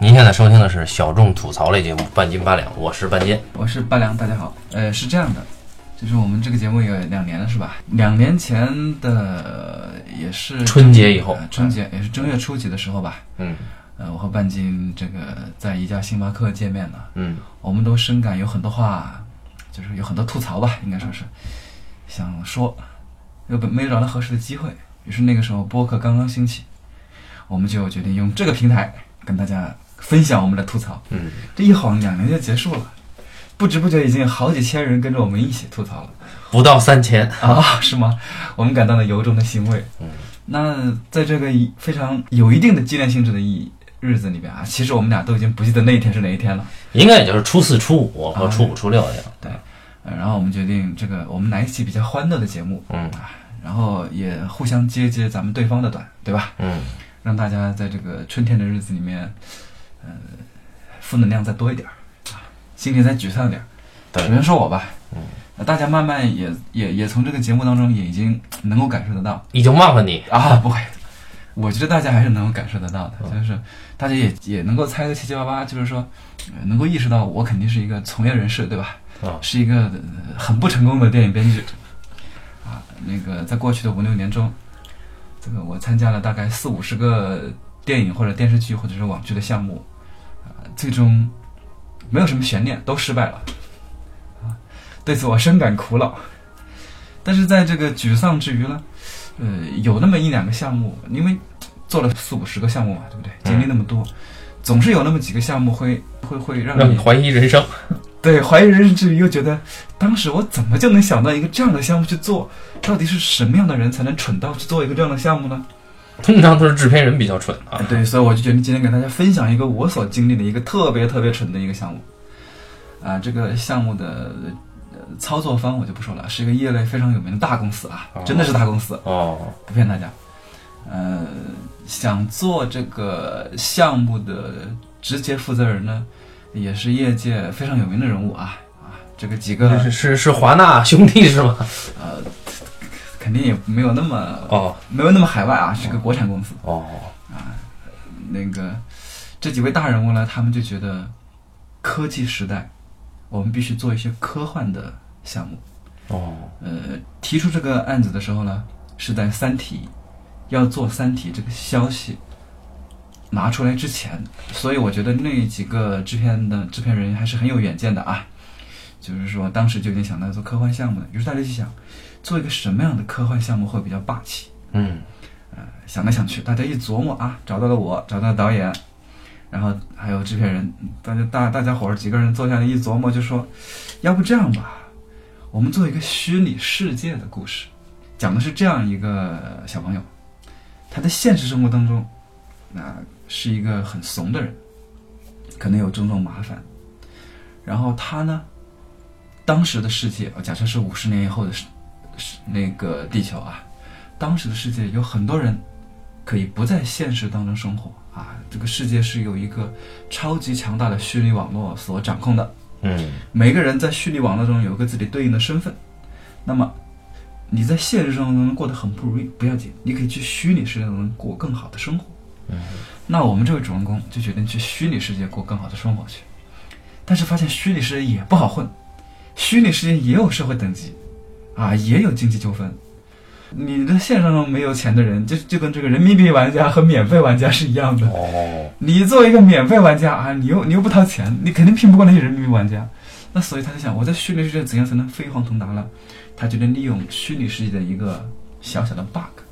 您现在收听的是小众吐槽类节目《半斤八两》，我是半斤。我是半两，大家好。呃，是这样的，就是我们这个节目有两年了，是吧？两年前的也是春节以后呃春节也是正月初几的时候吧。嗯呃，我和半斤这个在一家星巴克见面了，嗯我们都深感有很多话，就是有很多吐槽吧，应该说是想说，又没有找到合适的机会。于是那个时候播客刚刚兴起，我们就决定用这个平台跟大家分享我们的吐槽。嗯，这一晃两年就结束了，不知不觉已经有好几千人跟着我们一起吐槽了不到三千。啊，是吗？我们感到了由衷的欣慰。嗯，那在这个非常有一定的纪念性质的意日子里边啊，其实我们俩都已经不记得那一天是哪一天了。应该也就是初四、初五和初五、初六这样。对，呃，然后我们决定这个我们来一期比较欢乐的节目嗯啊，然后也互相接接咱们对方的短，对吧？嗯，让大家在这个春天的日子里面，呃，负能量再多一点儿啊，心里再沮丧点儿。对首先说我吧，嗯那大家慢慢也也也从这个节目当中也已经能够感受得到已经忘了你。啊，不会，我觉得大家还是能够感受得到的，嗯就是大家也也能够猜个七七八八，就是说、呃能够意识到我肯定是一个从业人士，对吧？啊是一个呃很不成功的电影编剧啊。那个在过去的五六年中，这个我参加了大概四五十个电影或者电视剧或者是网剧的项目，啊，最终没有什么悬念，都失败了啊。对此我深感苦恼。但是在这个沮丧之余呢，呃，有那么一两个项目，因为做了四五十个项目嘛，对不对？经历那么多，总是有那么几个项目会会会让你让你怀疑人生。对，怀疑人生之余，又觉得当时我怎么就能想到一个这样的项目去做？到底是什么样的人才能蠢到去做一个这样的项目呢？通常都是制片人比较蠢啊。对，所以我就决定今天给大家分享一个我所经历的一个特别特别蠢的一个项目。啊，这个项目的呃操作方我就不说了，是一个业内非常有名的大公司啊哦，真的是大公司，哦，不骗大家。呃，想做这个项目的直接负责人呢，也是业界非常有名的人物啊啊，这个几个是是是华纳兄弟是吗？呃，肯定也没有那么哦没有那么海外啊，是个国产公司。哦啊，那个这几位大人物呢，他们就觉得科技时代，我们必须做一些科幻的项目。哦，呃，提出这个案子的时候呢，是在《三体》要做《三体》这个消息拿出来之前，所以我觉得那几个制片的制片人还是很有远见的啊。就是说，当时就已经想到做科幻项目了。于是大家就想，做一个什么样的科幻项目会比较霸气？嗯想来想去，大家一琢磨啊，找到了我，找到了导演，然后还有制片人，大家大大家伙儿几个人坐下来一琢磨，就说，要不这样吧，我们做一个虚拟世界的故事，讲的是这样一个小朋友，他在现实生活当中，那、是一个很怂的人，可能有种种麻烦，然后他呢，当时的世界，假设是五十年以后的世世那个地球啊。当时的世界有很多人可以不在现实当中生活啊，这个世界是由一个超级强大的虚拟网络所掌控的。嗯每个人在虚拟网络中有一个自己对应的身份。那么你在现实生活中过得很不如意，不要紧，你可以去虚拟世界中过更好的生活。嗯，那我们这位主人公就决定去虚拟世界过更好的生活去，但是发现虚拟世界也不好混，虚拟世界也有社会等级，啊，也有经济纠纷。你的现实当中没有钱的人，就就跟这个人民币玩家和免费玩家是一样的。哦，你作为一个免费玩家啊，你又你又不掏钱，你肯定拼不过那些人民币玩家。那所以他就想，我在虚拟世界怎样才能飞黄腾达了？他决定利用虚拟世界的一个小小的 bug。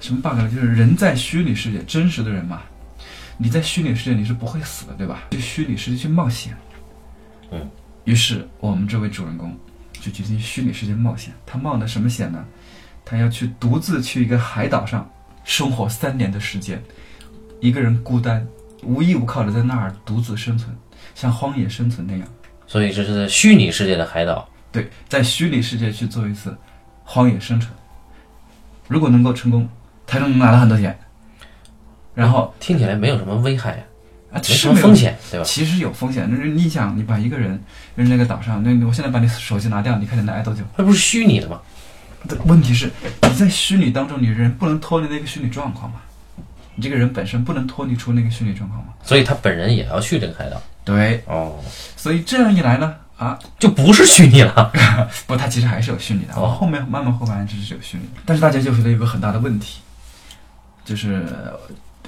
什么 bug 呢？就是人在虚拟世界，真实的人嘛，你在虚拟世界你是不会死的，对吧？去虚拟世界去冒险。嗯。于是我们这位主人公就决定虚拟世界冒险。他冒的什么险呢？他要去独自去一个海岛上生活三年的时间，一个人孤单、无依无靠的在那儿独自生存，像荒野生存那样。所以这是在虚拟世界的海岛。对，在虚拟世界去做一次荒野生存，如果能够成功，他就能拿到很多钱。然后听起来没有什么危害呀，啊，没其实没有什么风，险，对吧？其实有风险。就是你想，你把一个人扔那个岛上，那我现在把你手机拿掉，你看你能挨多久？那不是虚拟的吗？的问题是，你在虚拟当中，你人不能脱离那个虚拟状况嘛？你这个人本身不能脱离出那个虚拟状况嘛。所以他本人也要去这个海岛。对，哦，所以这样一来呢，啊，就不是虚拟了。不，他其实还是有虚拟的。哦后面慢慢会发现这是有虚拟的，但是大家就觉得有个很大的问题，就是呃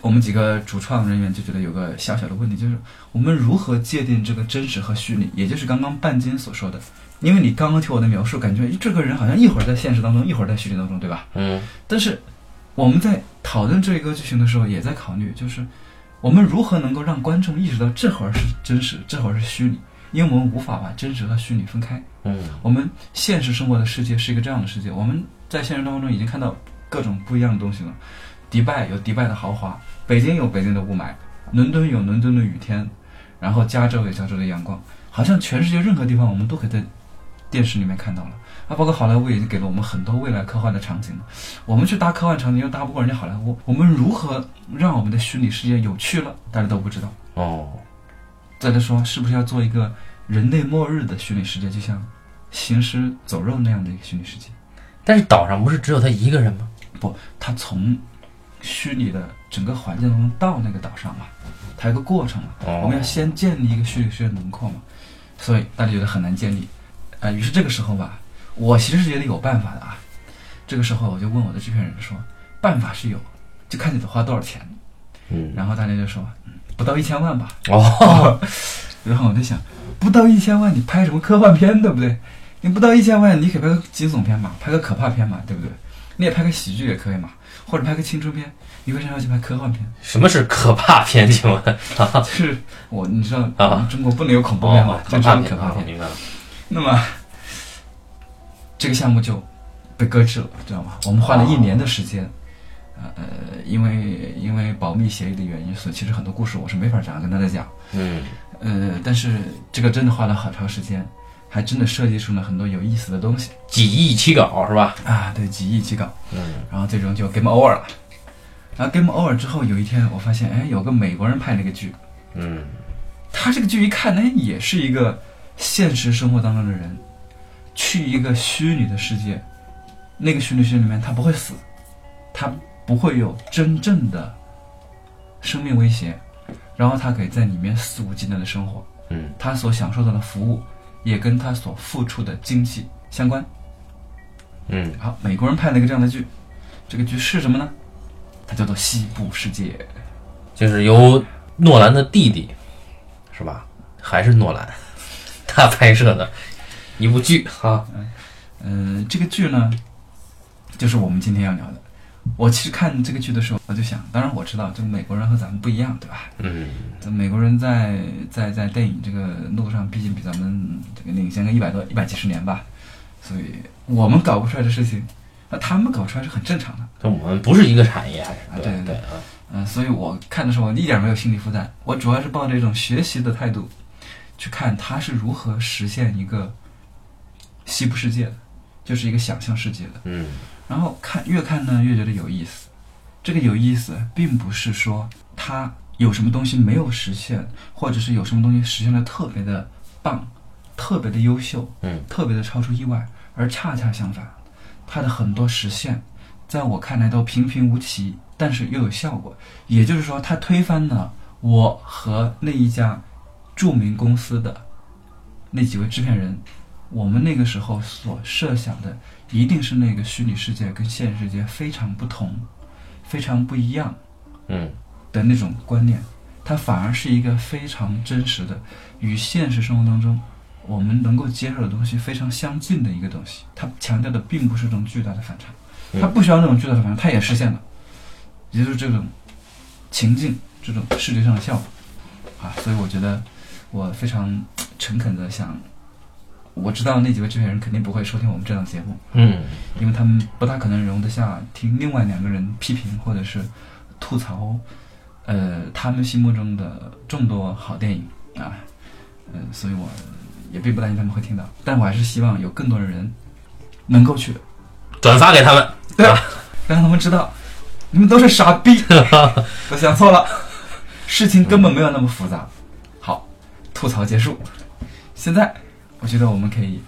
我们几个主创人员就觉得有个小小的问题，就是我们如何界定这个真实和虚拟，也就是刚刚半斤所说的。因为你刚刚听我的描述，感觉这个人好像一会儿在现实当中，一会儿在虚拟当中，对吧？嗯但是我们在讨论这一个剧情的时候，也在考虑，就是我们如何能够让观众意识到这会儿是真实，这会儿是虚拟，因为我们无法把真实和虚拟分开。嗯我们现实生活的世界是一个这样的世界，我们在现实当中已经看到各种不一样的东西了。迪拜有迪拜的豪华，北京有北京的雾霾，伦敦有伦敦的雨天，然后加州有加州的阳光，好像全世界任何地方我们都可以在电视里面看到了。啊，包括好莱坞已经给了我们很多未来科幻的场景了。我们去搭科幻场景又搭不过人家好莱坞，我们如何让我们的虚拟世界有趣了？大家都不知道。哦，再来说，是不是要做一个人类末日的虚拟世界，就像行尸走肉那样的一个虚拟世界？但是岛上不是只有他一个人吗？不，他从虚拟的整个环境当中到那个岛上嘛，它有个过程嘛。哦我们要先建立一个虚拟世界的轮廓嘛，所以大家觉得很难建立。呃，于是这个时候吧，我其实是觉得有办法的啊。这个时候我就问我的制片人说，办法是有，就看你得花多少钱。嗯，然后大家就说，嗯，不到一千万吧。哦，然后我就想，不到一千万，你拍什么科幻片，对不对？你不到一千万，你可以拍个惊悚片嘛，拍个可怕片嘛，对不对？你也拍个喜剧也可以嘛，或者拍个青春片。你为啥要去拍科幻片？什么是可怕片？请问？就是我，你知道，啊我们中国不能有恐怖片嘛哦，，就只可怕片，哦有可怕片。明白了。那么这个项目就被搁置了，知道吗？我们花了一年的时间，呃，因为因为保密协议的原因，所以其实很多故事我是没法这样跟大家讲。嗯呃，但是这个真的花了好长时间，还真的设计出了很多有意思的东西。几亿起稿是吧？啊！对，几亿起稿，嗯。然后最终就 game over 了。然后 game over 之后，有一天我发现，哎，有个美国人拍了个剧，嗯。他这个剧一看，哎，也是一个现实生活当中的人，去一个虚拟的世界，那个虚拟世界里面他不会死，他不会有真正的生命威胁，然后他可以在里面肆无忌惮的生活，嗯。他所享受到的服务也跟他所付出的经济相关。嗯好，美国人拍了一个这样的剧，这个剧是什么呢？它叫做《西部世界》。就是由诺兰的弟弟，是吧？还是诺兰，他拍摄的一部剧啊。嗯，这个剧呢，就是我们今天要聊的。我其实看这个剧的时候，我就想，当然我知道，就美国人和咱们不一样，对吧？嗯这美国人在在在电影这个路上，毕竟比咱们这个领先个一百多一百几十年吧，所以我们搞不出来的事情，那他们搞出来是很正常的。这我们不是一个产业，还是啊对对对啊。嗯，所以我看的时候，我一点没有心理负担，我主要是抱着一种学习的态度，去看他是如何实现一个西部世界的，就是一个想象世界的。嗯然后看越看呢越觉得有意思。这个有意思，并不是说它有什么东西没有实现，或者是有什么东西实现的特别的棒、特别的优秀、嗯特别的超出意外，而恰恰相反，它的很多实现，在我看来都平平无奇，但是又有效果。也就是说，它推翻了我和那一家著名公司的那几位制片人，我们那个时候所设想的，一定是那个虚拟世界跟现实世界非常不同、非常不一样嗯的那种观念，它反而是一个非常真实的，与现实生活当中我们能够接受的东西非常相近的一个东西。它强调的并不是这种巨大的反差，它不需要那种巨大的反差，它也实现了，也就是这种情境、这种视觉上的效果啊。所以我觉得我非常诚恳的想，我知道那几位制片人肯定不会收听我们这档节目，嗯因为他们不大可能容得下听另外两个人批评或者是吐槽，呃，他们心目中的众多好电影啊，呃，所以我也并不担心他们会听到，但我还是希望有更多的人能够去，转发给他们。对，让他们知道你们都是傻逼，我想错了，事情根本没有那么复杂。好，吐槽结束，现在我觉得我们可以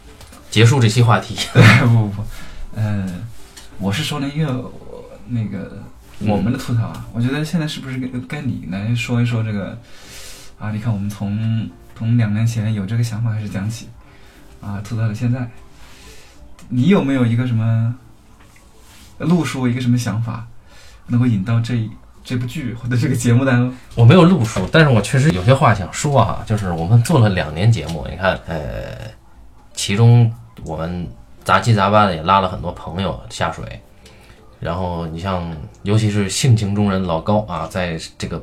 结束这期话题。不不不，呃，我是说了一个我那个我们的吐槽啊，我觉得现在是不是该该你来说一说这个啊？你看我们从从两年前有这个想法开始讲起啊，吐槽到现在，你有没有一个什么路数，一个什么想法，能够引到这这部剧或者这个节目当中？我没有路数，但是我确实有些话想说哈，就是我们做了两年节目，你看，呃，其中我们杂七杂八的也拉了很多朋友下水，然后你像，尤其是性情中人老高啊，在这个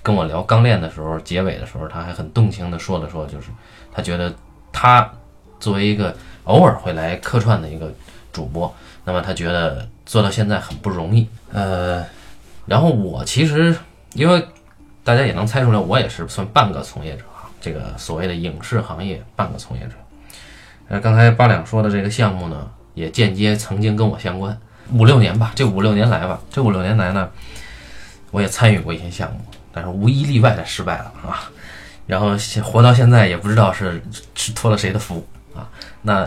跟我聊《钢炼》的时候，结尾的时候，他还很动情的说了说，就是他觉得他作为一个偶尔会来客串的一个主播，那么他觉得做到现在很不容易，呃。然后我其实，因为大家也能猜出来，我也是算半个从业者啊，这个所谓的影视行业半个从业者。呃，刚才八两说的这个项目呢，也间接曾经跟我相关，五六年吧，这五六年来吧，这五六年来呢，我也参与过一些项目，但是无一例外的失败了啊。然后活到现在也不知道是是托了谁的福啊。那。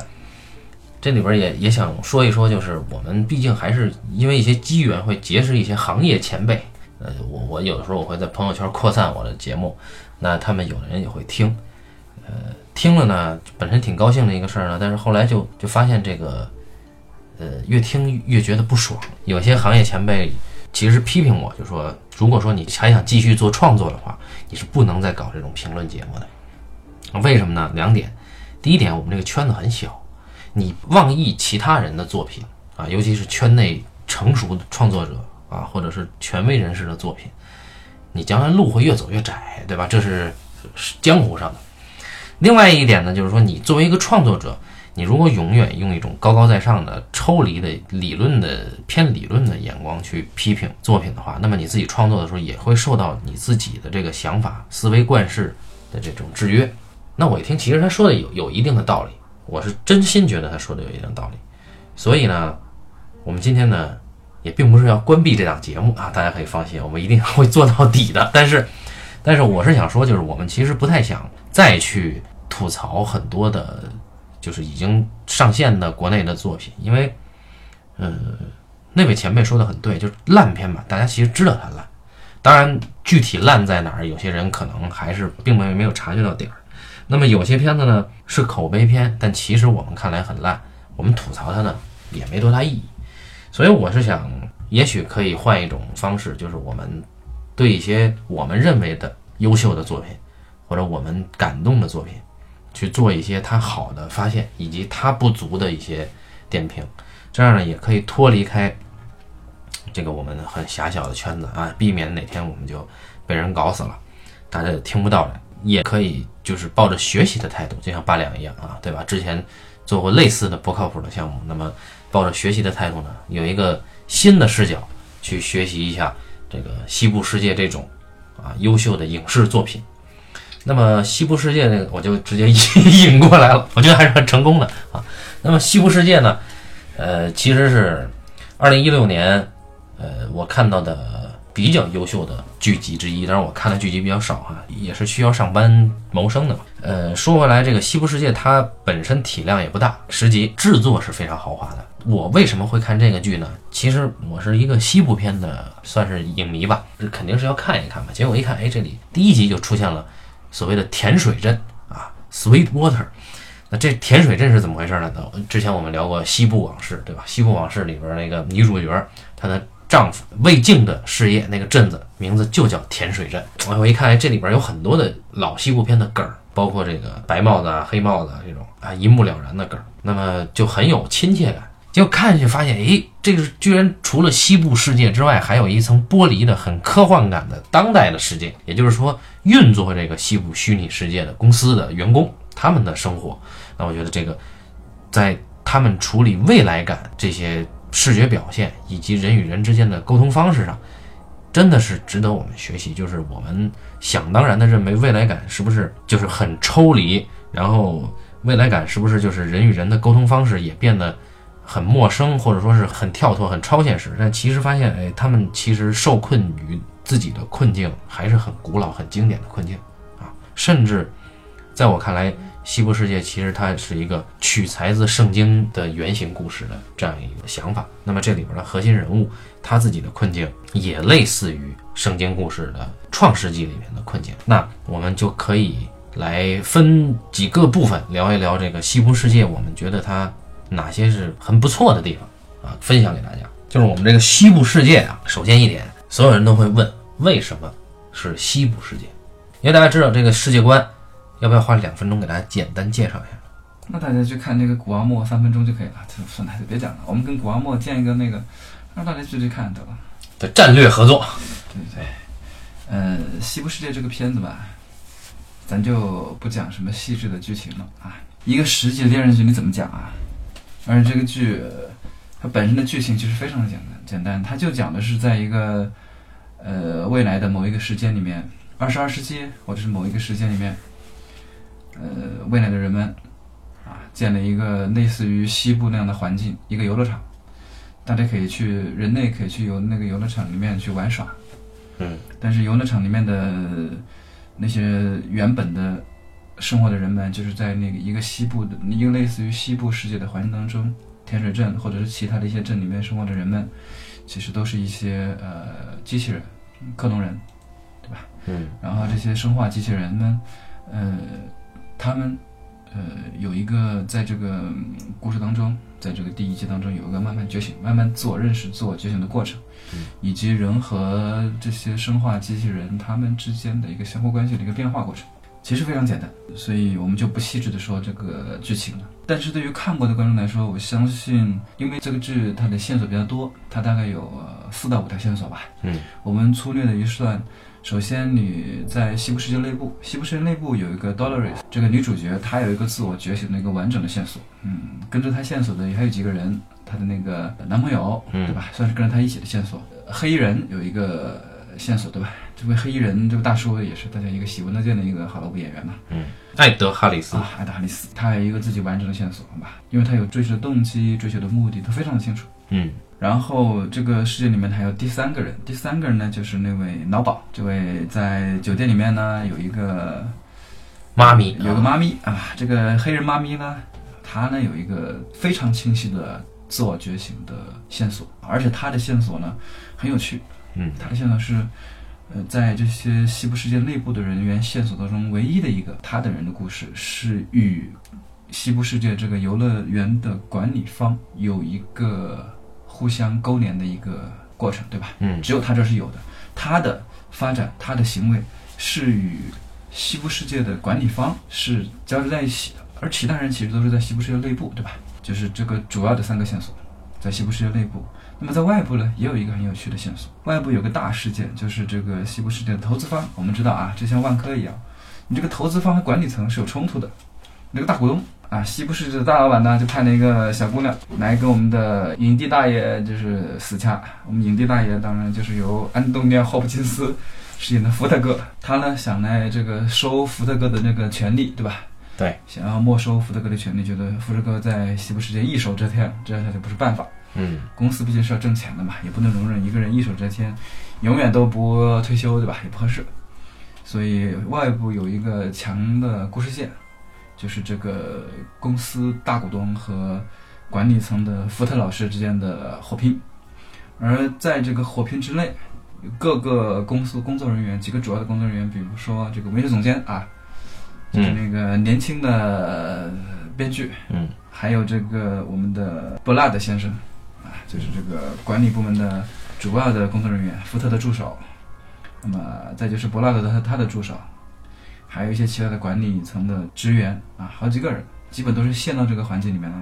这里边也也想说一说，就是我们毕竟还是因为一些机缘会结识一些行业前辈。呃，我我有的时候我会在朋友圈扩散我的节目，那他们有的人也会听。呃，听了呢，本身挺高兴的一个事儿呢，但是后来就就发现这个，呃，越听越觉得不爽。有些行业前辈其实批评我，就说如果说你还想继续做创作的话，你是不能再搞这种评论节目的。为什么呢？两点。第一点，我们这个圈子很小。你妄议其他人的作品啊，尤其是圈内成熟的创作者啊，或者是权威人士的作品，你将来路会越走越窄，对吧？这是江湖上的。另外一点呢，就是说你作为一个创作者，你如果永远用一种高高在上的、抽离的、理论的偏理论的眼光去批评作品的话，那么你自己创作的时候也会受到你自己的这个想法、思维惯式的这种制约。那我一听，其实他说的有有一定的道理。我是真心觉得他说的有一定道理，所以呢，我们今天呢也并不是要关闭这档节目啊，大家可以放心，我们一定会做到底的。但是，但是我是想说，就是我们其实不太想再去吐槽很多的，就是已经上线的国内的作品，因为，呃，那位前辈说的很对，就是烂片嘛，大家其实知道它烂，当然具体烂在哪儿，有些人可能还是并没没有察觉到点儿。那么有些片子呢是口碑片，但其实我们看来很烂，我们吐槽它呢也没多大意义。所以我是想，也许可以换一种方式，就是我们对一些我们认为的优秀的作品，或者我们感动的作品，去做一些它好的发现，以及它不足的一些点评。这样呢也可以脱离开这个我们很狭小的圈子啊，避免哪天我们就被人搞死了，大家也听不到了。也可以，就是抱着学习的态度，就像八两一样啊，对吧？之前做过类似的不靠谱的项目，那么抱着学习的态度呢，有一个新的视角去学习一下这个西部世界这种啊优秀的影视作品。那么西部世界呢，我就直接引引过来了，我觉得还是很成功的啊。那么西部世界呢，呃，其实是二零一六年，呃，我看到的。比较优秀的剧集之一，当然我看的剧集比较少哈，也是需要上班谋生的嘛。呃，说回来，这个《西部世界》它本身体量也不大，十集制作是非常豪华的。我为什么会看这个剧呢？其实我是一个西部片的，算是影迷吧，这肯定是要看一看嘛。结果一看，哎，这里第一集就出现了所谓的甜水镇啊，Sweet Water。那这甜水镇是怎么回事呢？之前我们聊过《西部往事》，对吧？《西部往事》里边那个女主角，她的。丈夫魏晋的事业，那个镇子名字就叫甜水镇。我一看，这里边有很多的老西部片的梗儿，包括这个白帽子啊、黑帽子这种啊，一目了然的梗儿，那么就很有亲切感。结果看下去发现，哎，这个居然除了西部世界之外，还有一层剥离的很科幻感的当代的世界。也就是说，运作这个西部虚拟世界的公司的员工他们的生活，那我觉得这个在他们处理未来感这些。视觉表现以及人与人之间的沟通方式上，真的是值得我们学习。就是我们想当然的认为未来感是不是就是很抽离，然后未来感是不是就是人与人的沟通方式也变得很陌生，或者说是很跳脱、很超现实？但其实发现，哎，他们其实受困于自己的困境，还是很古老、很经典的困境啊。甚至在我看来，西部世界其实它是一个取材自圣经的原型故事的这样一个想法。那么这里边的核心人物他自己的困境也类似于圣经故事的创世纪里面的困境。那我们就可以来分几个部分聊一聊这个西部世界，我们觉得它哪些是很不错的地方啊，分享给大家。就是我们这个西部世界啊，首先一点，所有人都会问为什么是西部世界？因为大家知道这个世界观。要不要花两分钟给大家简单介绍一下？那大家去看那个古阿莫三分钟就可以了。就算了，就别讲了。我们跟古阿莫建一个那个，让大家去去看得了。对，战略合作。对对对。呃，《西部世界》这个片子吧，咱就不讲什么细致的剧情了啊。一个十集的电视剧你怎么讲啊？而且这个剧它本身的剧情其实非常的简单，简单，它就讲的是在一个呃未来的某一个时间里面，二十二世纪或者是某一个时间里面。呃，未来的人们啊，建了一个类似于西部那样的环境，一个游乐场，大家可以去，人类可以去游那个游乐场里面去玩耍。嗯。但是游乐场里面的那些原本的生活的人们，就是在那个一个西部的一个类似于西部世界的环境当中，甜水镇或者是其他的一些镇里面生活的人们，其实都是一些呃机器人，克隆人，对吧？嗯。然后这些生化机器人呢，呃。他们，呃，有一个在这个故事当中，在这个第一季当中，有一个慢慢觉醒、慢慢自我认识、自我觉醒的过程，以及人和这些生化机器人他们之间的一个相互关系的一个变化过程，其实非常简单，所以我们就不细致的说这个剧情了。但是对于看过的观众来说，我相信，因为这个剧它的线索比较多，它大概有四到五条线索吧。嗯，我们粗略的一算。首先，你在西部世界内部，西部世界内部有一个 Dolores 这个女主角，她有一个自我觉醒的一个完整的线索。嗯，跟着她线索的还有几个人，她的那个男朋友，对吧？算是跟着她一起的线索。黑衣人有一个线索，对吧？这位黑衣人这位大叔也是大家一个喜闻乐见的一个好莱坞演员嘛。嗯，艾德哈里斯啊，艾德哈里斯，他有一个自己完整的线索，好吧？因为他有追求的动机、追求的目的，他非常的清楚。嗯。然后这个世界里面还有第三个人，第三个人呢就是那位脑宝，这位在酒店里面呢有一个妈咪，有个妈咪啊，这个黑人妈咪呢，她呢有一个非常清晰的自我觉醒的线索，而且她的线索呢很有趣，嗯，她的线索是，呃，在这些西部世界内部的人员线索当中唯一的一个，他的人的故事是与西部世界这个游乐园的管理方有一个。互相勾连的一个过程，对吧？嗯，只有他这是有的。他的发展，他的行为是与西部世界的管理方是交织在一起的，而其他人其实都是在西部世界内部，对吧？就是这个主要的三个线索，在西部世界内部。那么在外部呢，也有一个很有趣的线索。外部有个大事件，就是这个西部世界的投资方。我们知道啊，就像万科一样，你这个投资方和管理层是有冲突的，那个大股东。啊，西部世界的大老板呢，就派了一个小姑娘来跟我们的影帝大爷就是死掐。我们影帝大爷当然就是由安东尼奥·霍普金斯饰演的福特哥，他呢想来这个收福特哥的那个权利，对吧？对，想要没收福特哥的权利，觉得福特哥在西部世界一手遮天，这样下去不是办法。嗯，公司毕竟是要挣钱的嘛，也不能容忍一个人一手遮天，永远都不退休，对吧？也不合适。所以外部有一个强的故事线。就是这个公司大股东和管理层的福特老师之间的火拼，而在这个火拼之内，各个公司工作人员，几个主要的工作人员，比如说这个文学总监啊，就是那个年轻的编剧，嗯，还有这个我们的布拉德先生啊，就是这个管理部门的主要的工作人员，福特的助手，那么再就是布拉德的他他的助手。还有一些其他的管理层的职员啊，好几个人，基本都是陷到这个环境里面了。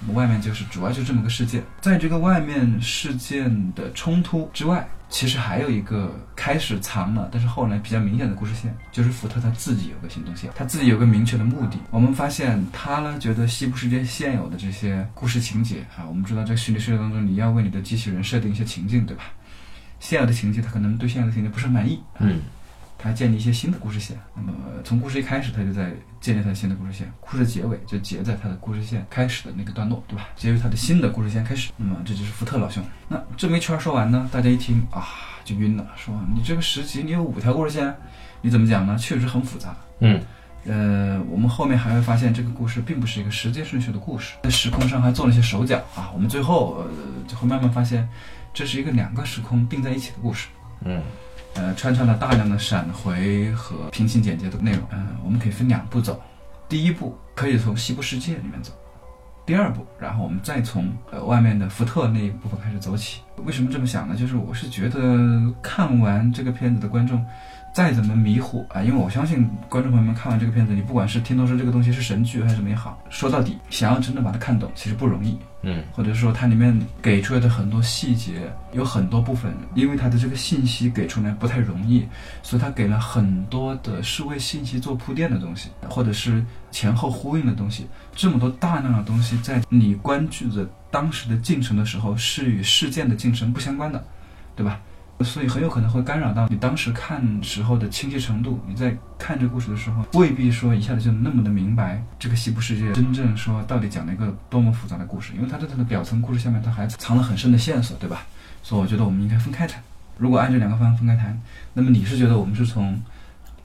那么外面就是主要就这么个事件，在这个外面事件的冲突之外，其实还有一个开始藏了，但是后来比较明显的故事线，就是福特他自己有个行动线，他自己有个明确的目的。我们发现他呢，觉得西部世界现有的这些故事情节啊，我们知道在虚拟世界当中，你要为你的机器人设定一些情境，对吧？现有的情节，他可能对现有的情节不是很满意，嗯。他建立一些新的故事线，那么从故事一开始，他就在建立他的新的故事线，故事结尾就结在他的故事线开始的那个段落，对吧？结于他的新的故事线开始。那么这就是福特老兄。那这么一圈说完呢，大家一听啊就晕了，说你这个十集你有五条故事线，你怎么讲呢？确实很复杂。嗯，呃，我们后面还会发现这个故事并不是一个时间顺序的故事，在时空上还做了一些手脚啊。我们最后呃就会慢慢发现，这是一个两个时空并在一起的故事。嗯呃，穿插了大量的闪回和平行剪接的内容。嗯、我们可以分两步走。第一步可以从西部世界里面走，第二步，然后我们再从呃外面的福特那一部分开始走起。为什么这么想呢？就是我是觉得看完这个片子的观众。再怎么迷糊啊，因为我相信观众朋友们看完这个片子，你不管是听都说这个东西是神剧还是什么也好，说到底，想要真的把它看懂，其实不容易。嗯，或者说它里面给出来的很多细节，有很多部分，因为它的这个信息给出来不太容易，所以它给了很多的是为信息做铺垫的东西，或者是前后呼应的东西。这么多大量的东西，在你关注着当时的进程的时候，是与事件的进程不相关的，对吧？所以很有可能会干扰到你当时看时候的清晰程度。你在看这个故事的时候，未必说一下子就那么的明白这个西部世界真正说到底讲了一个多么复杂的故事，因为它在它的表层故事下面，它还藏了很深的线索，对吧？所以我觉得我们应该分开谈。如果按这两个方向分开谈，那么你是觉得我们是从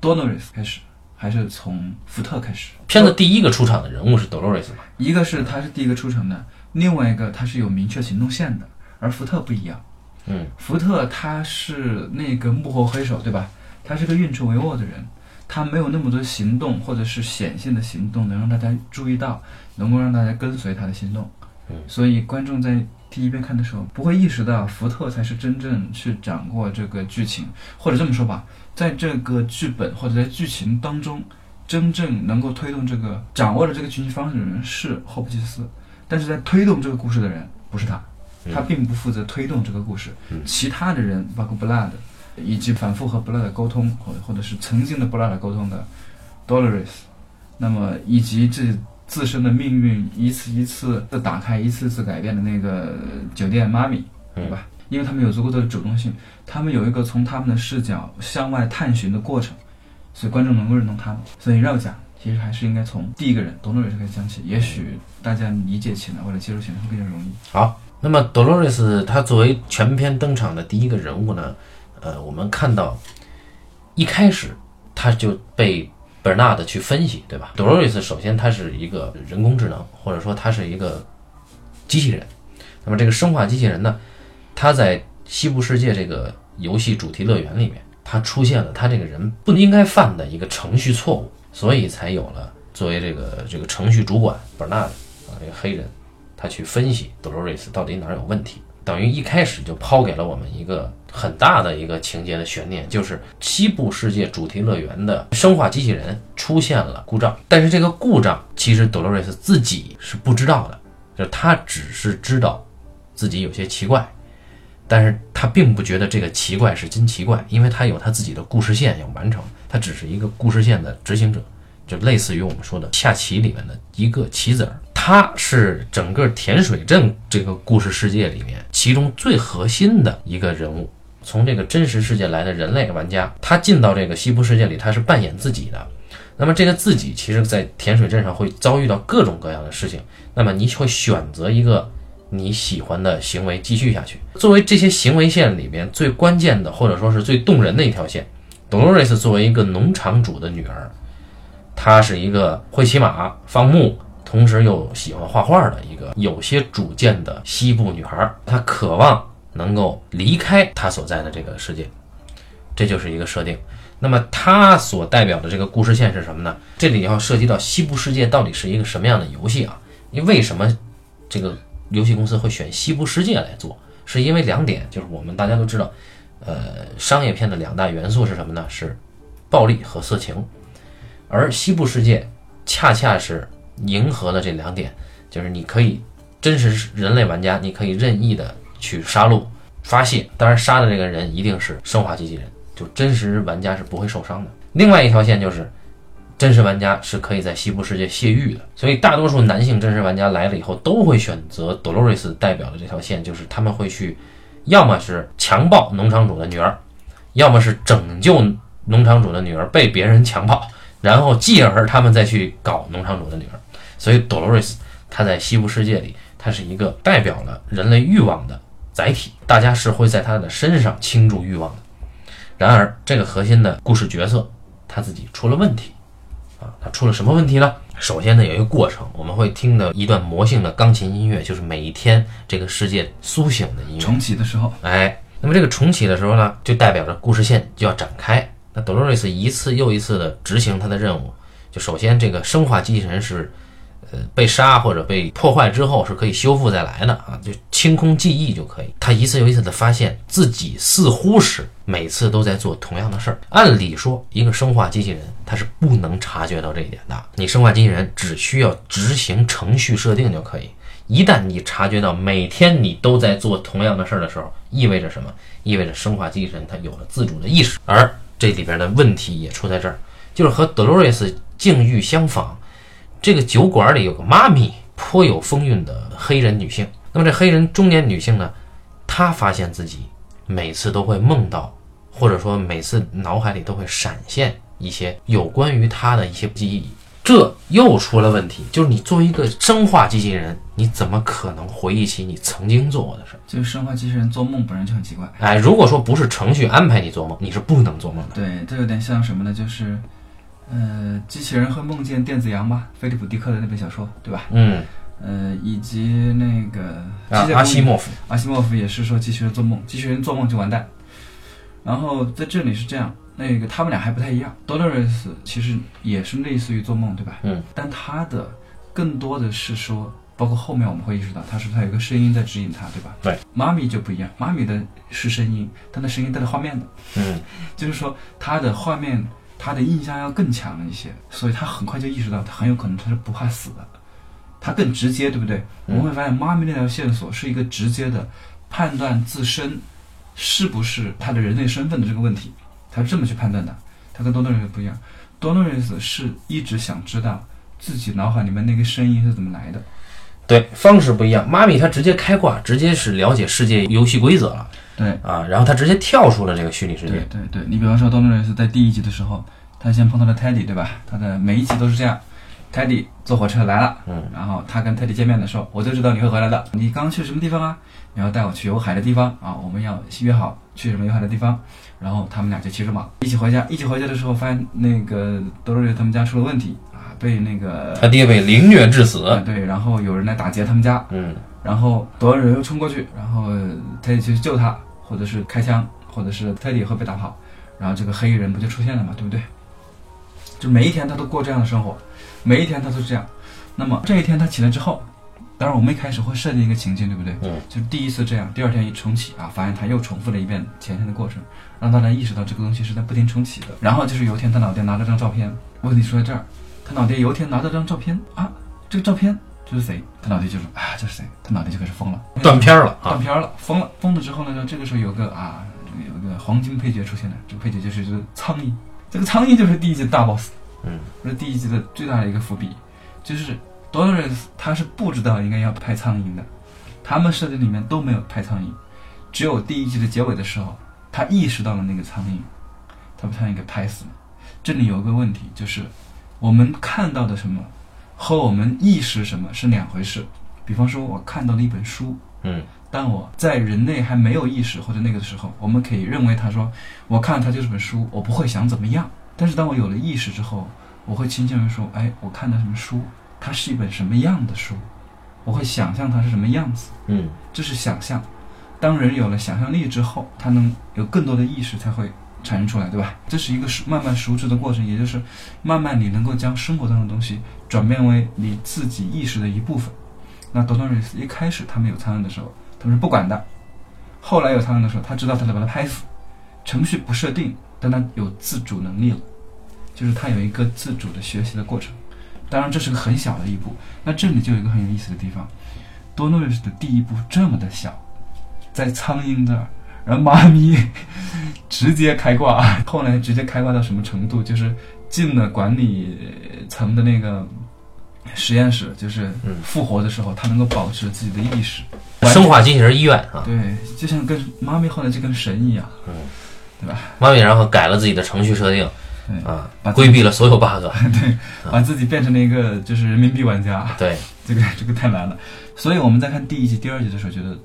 Dolores 开始，还是从福特开始？片子第一个出场的人物是 Dolores 嘛？一个是他是第一个出场的，另外一个他是有明确行动线的，而福特不一样。嗯，福特他是那个幕后黑手，对吧？他是个运筹帷幄的人，他没有那么多行动或者是显性的行动能让大家注意到，能够让大家跟随他的行动。嗯，所以观众在第一遍看的时候不会意识到福特才是真正去掌握这个剧情，或者这么说吧，在这个剧本或者在剧情当中，真正能够推动这个掌握了这个剧情方式的人是霍普金斯，但是在推动这个故事的人不是他。他并不负责推动这个故事，其他的人，包括 Blood，以及反复和 Blood 沟通，或或者是曾经的 Blood 沟通的 Dolores，那么以及这自身的命运一次一次的打开，一次次改变的那个酒店妈咪，对吧？因为他们有足够的主动性，他们有一个从他们的视角向外探寻的过程，所以观众能够认同他们。所以绕讲，其实还是应该从第一个人 Dolores 开始讲起，也许大家理解起来或者接受起来会更加容易。好。那么，Dolores 她作为全篇登场的第一个人物呢，呃，我们看到一开始他就被 Bernard 去分析，对吧？Dolores 首先他是一个人工智能，或者说他是一个机器人。那么这个生化机器人呢，它在西部世界这个游戏主题乐园里面，它出现了它这个人不应该犯的一个程序错误，所以才有了作为这个这个程序主管 Bernard 啊，这个黑人。他去分析 Dolores 到底哪儿有问题，等于一开始就抛给了我们一个很大的一个情节的悬念，就是西部世界主题乐园的生化机器人出现了故障。但是这个故障其实 Dolores 自己是不知道的，就是他只是知道自己有些奇怪，但是他并不觉得这个奇怪是真奇怪，因为他有他自己的故事线要完成，他只是一个故事线的执行者，就类似于我们说的下棋里面的一个棋子儿。他是整个甜水镇这个故事世界里面其中最核心的一个人物。从这个真实世界来的人类玩家，他进到这个西部世界里，他是扮演自己的。那么这个自己，其实在甜水镇上会遭遇到各种各样的事情。那么你会选择一个你喜欢的行为继续下去。作为这些行为线里面最关键的，或者说是最动人的一条线，Dolores 作为一个农场主的女儿，她是一个会骑马、放牧。同时又喜欢画画的一个有些主见的西部女孩，她渴望能够离开她所在的这个世界，这就是一个设定。那么她所代表的这个故事线是什么呢？这里要涉及到西部世界到底是一个什么样的游戏啊？因为为什么这个游戏公司会选西部世界来做？是因为两点，就是我们大家都知道，呃，商业片的两大元素是什么呢？是暴力和色情，而西部世界恰恰是。迎合了这两点，就是你可以真实人类玩家，你可以任意的去杀戮发泄，当然杀的这个人一定是生化机器人，就真实玩家是不会受伤的。另外一条线就是真实玩家是可以在西部世界泄欲的，所以大多数男性真实玩家来了以后都会选择 Dolores 代表的这条线，就是他们会去，要么是强暴农场主的女儿，要么是拯救农场主的女儿被别人 强暴，然后继而他们再去搞农场主的女儿。所以，Dolores，她在西部世界里，她是一个代表了人类欲望的载体，大家是会在她的身上倾注欲望的。然而，这个核心的故事角色他自己出了问题，啊，他，出了什么问题呢？首先呢，有一个过程，我们会听到一段魔性的钢琴音乐，就是每一天这个世界苏醒的音乐。重启的时候，哎，那么这个重启的时候呢，就代表着故事线就要展开。那 Dolores 一次又一次的执行他的任务，就首先这个生化机器人是，呃，被杀或者被破坏之后是可以修复再来的啊，就清空记忆就可以。他一次又一次的发现自己似乎是每次都在做同样的事儿。按理说，一个生化机器人它是不能察觉到这一点的，你生化机器人只需要执行程序设定就可以。一旦你察觉到每天你都在做同样的事儿的时候，意味着什么？意味着生化机器人它有了自主的意识，而这里边的问题也出在这儿，就是和 Dolores 境遇相仿。这个酒馆里有个妈咪，颇有风韵的黑人女性。那么这黑人中年女性呢，她发现自己每次都会梦到，或者说每次脑海里都会闪现一些有关于她的一些记忆。这又出了问题，就是你作为一个生化机器人，你怎么可能回忆起你曾经做过的事儿？就是生化机器人做梦本身就很奇怪。哎，如果说不是程序安排你做梦，你是不能做梦的。对，这有点像什么呢？就是，呃，机器人会梦见电子羊吧？菲利普·迪克的那本小说，对吧？嗯，呃，以及那个阿西莫夫，阿西莫夫也是说机器人做梦，机器人做梦就完蛋。然后在这里是这样，那个他们俩还不太一样。Dolores 其实也是类似于做梦，对吧？嗯。但他的更多的是说，包括后面我们会意识到，他是不是他有个声音在指引他，对吧？对。妈咪就不一样，妈咪的是声音，但那声音带着画面的，嗯，就是说他的画面，他的印象要更强一些，所以他很快就意识到，他很有可能他是不怕死的，他更直接，对不对？我们会发现妈咪那条线索是一个直接的判断自身是不是他的人类身份的这个问题，他是这么去判断的。他跟多诺瑞斯不一样，多诺瑞斯是一直想知道自己脑海里面那个声音是怎么来的。对，方式不一样。妈咪她直接开挂，直接是了解世界游戏规则了对，啊，然后她直接跳出了这个虚拟世界。对对，你比方说多诺瑞斯在第一集的时候，他先碰到了 Teddy，对吧？他的每一集都是这样。Teddy 坐火车来了，嗯，然后他跟 Teddy 见面的时候，我就知道你会回来的。你刚去什么地方啊？你要带我去有海的地方啊！我们要约好去什么有海的地方。然后他们俩就骑着马一起回家。一起回家的时候，发现那个多瑞他们家出了问题啊，被那个他爹被凌虐致死。啊对，然后有人来打劫他们家，嗯，然后多瑞又冲过去，然后 Teddy 去救他，或者是开枪，或者是 Teddy 会被打跑，然后这个黑衣人不就出现了嘛，对不对？就每一天他都过这样的生活，每一天他都是这样。那么这一天他起来之后，当然我们一开始会设定一个情境，对不对？嗯，就是第一次这样，第二天一重启啊，发现他又重复了一遍前天的过程，让大家意识到这个东西是在不停重启的。然后就是有一天他脑袋拿了张照片，问题出在这儿，他脑袋有一天拿到张照片啊，这个照片这是谁？他脑袋就说啊，这是谁？他脑袋就开始疯了，断片儿了啊。断片儿了，疯了，疯了之后呢，这个时候有个啊，这个有个黄金配角出现了，这个配角就是这个苍蝇，这个苍蝇就是第一集的大 boss，嗯，这是第一集的最大的一个伏笔，就是多人他是不知道应该要拍苍蝇的，他们设定里面都没有拍苍蝇，只有第一集的结尾的时候，他意识到了那个苍蝇，他把苍蝇给拍死了。这里有个问题，就是我们看到的什么和我们意识什么是两回事。比方说，我看到了一本书，嗯，当我在人类还没有意识或者那个的时候，我们可以认为他说，我看它就是本书，我不会想怎么样。但是当我有了意识之后，我会倾向于说，哎，我看的什么书，它是一本什么样的书，我会想象它是什么样子，嗯，这是想象。当人有了想象力之后，他能有更多的意识才会产生出来，对吧？这是一个熟慢慢熟知的过程，也就是慢慢你能够将生活当中的东西转变为你自己意识的一部分。那 d o n o r i s 一开始他们有苍蝇的时候，他们是不管的；后来有苍蝇的时候，他知道他得把它拍死。程序不设定，但他有自主能力了，就是他有一个自主的学习的过程。当然，这是个很小的一步。那这里就有一个很有意思的地方 o r i s 的第一步这么的小，在苍蝇这儿，然后妈咪 直接开挂，后来直接开挂到什么程度？就是进了管理层的那个实验室，就是嗯复活的时候，他能够保持自己的意识。生化机器人医院啊，对，就像跟妈咪后来就跟神一样，嗯，对吧？妈咪然后改了自己的程序设定对，啊把，规避了所有 bug。对，把自己变成了一个就是人民币玩家，对，这个这个太难了。所以我们在看第一集、第二集的时候，觉得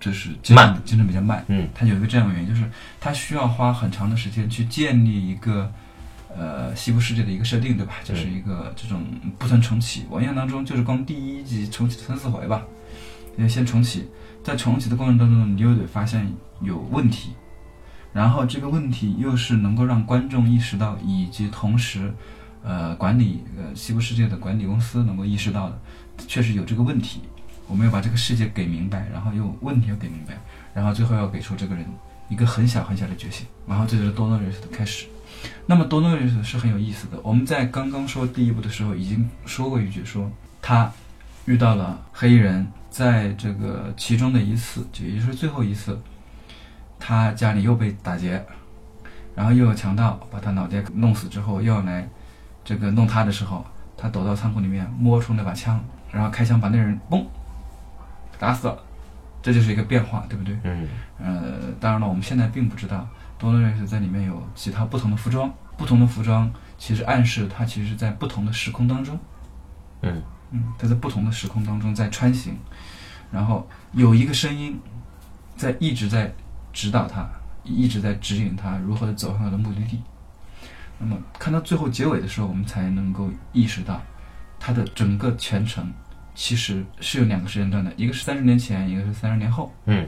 就是慢，进程比较慢。嗯它有一个这样的原因，就是它需要花很长的时间去建立一个呃西部世界的一个设定，对吧？就是一个这种不断重启。我印象当中，就是光第一集重启三四回吧，因为先重启，在重启的过程当中，你又得发现有问题，然后这个问题又是能够让观众意识到，以及同时，呃，管理呃西部世界的管理公司能够意识到的，确实有这个问题。我们要把这个世界给明白，然后又问题要给明白，然后最后要给出这个人一个很小很小的觉醒，然后这就是多诺瑞斯的开始。那么多诺瑞斯是很有意思的。我们在刚刚说第一部的时候已经说过一句，说他遇到了黑衣人，在这个其中的一次，也就是最后一次，他家里又被打劫，然后又有强盗把他脑袋弄死之后，又要来这个弄他的时候，他躲到仓库里面摸出那把枪，然后开枪把那人嘣打死了，这就是一个变化，对不对？嗯。呃，当然了，我们现在并不知道多诺瑞斯在里面有其他不同的服装，不同的服装其实暗示他其实是在不同的时空当中，嗯。嗯，他在不同的时空当中在穿行，然后有一个声音在一直在指导他，一直在指引他如何地走向他的目的地。那么看到最后结尾的时候，我们才能够意识到他的整个全程其实是有两个时间段的，一个是三十年前，一个是三十年后。嗯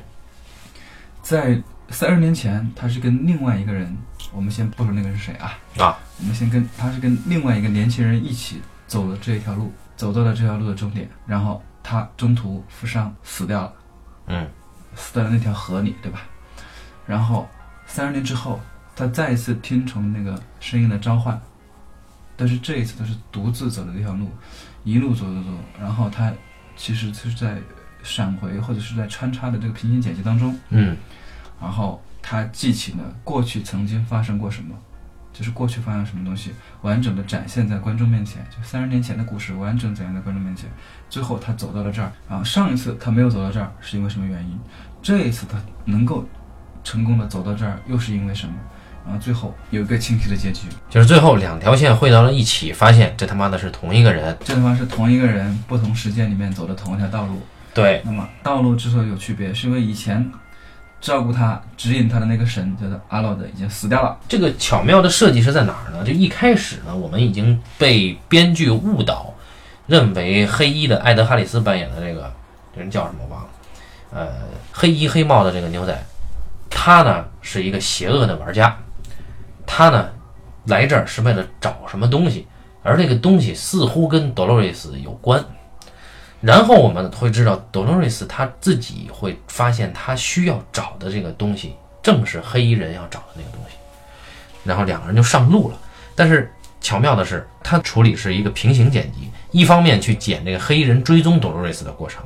在三十年前，他是跟另外一个人，我们先不说那个人是谁啊，啊我们先跟他是跟另外一个年轻人一起走了这一条路，走到了这条路的终点，然后他中途负伤死掉了，嗯死在了那条河里，对吧？然后三十年之后，他再一次听从那个声音的召唤，但是这一次他是独自走的这条路，一路走走走，然后他其实是在闪回或者是在穿插的这个平行剪辑当中，嗯然后他记起了过去曾经发生过什么，就是过去发生什么东西，完整的展现在观众面前，就三十年前的故事完整展现在观众面前。最后他走到了这儿，然后上一次他没有走到这儿是因为什么原因？这一次他能够成功的走到这儿又是因为什么？然后最后有一个清晰的结局，就是最后两条线汇到了一起，发现这他妈的是同一个人。这他妈是同一个人，不同时间里面走的同一条道路。对，那么道路之所以有区别，是因为以前照顾他、指引他的那个神叫做阿洛德已经死掉了。这个巧妙的设计是在哪儿呢？就一开始呢，我们已经被编剧误导，认为黑衣的艾德·哈里斯扮演的这个这人叫什么忘了，呃，黑衣黑帽的这个牛仔，他呢是一个邪恶的玩家，他呢来这儿是为了找什么东西，而这个东西似乎跟 Dolores 有关。然后我们会知道，Dolores 他自己会发现他需要找的这个东西，正是黑衣人要找的那个东西。然后两个人就上路了。但是巧妙的是，他处理是一个平行剪辑，一方面去剪这个黑衣人追踪 Dolores 的过程，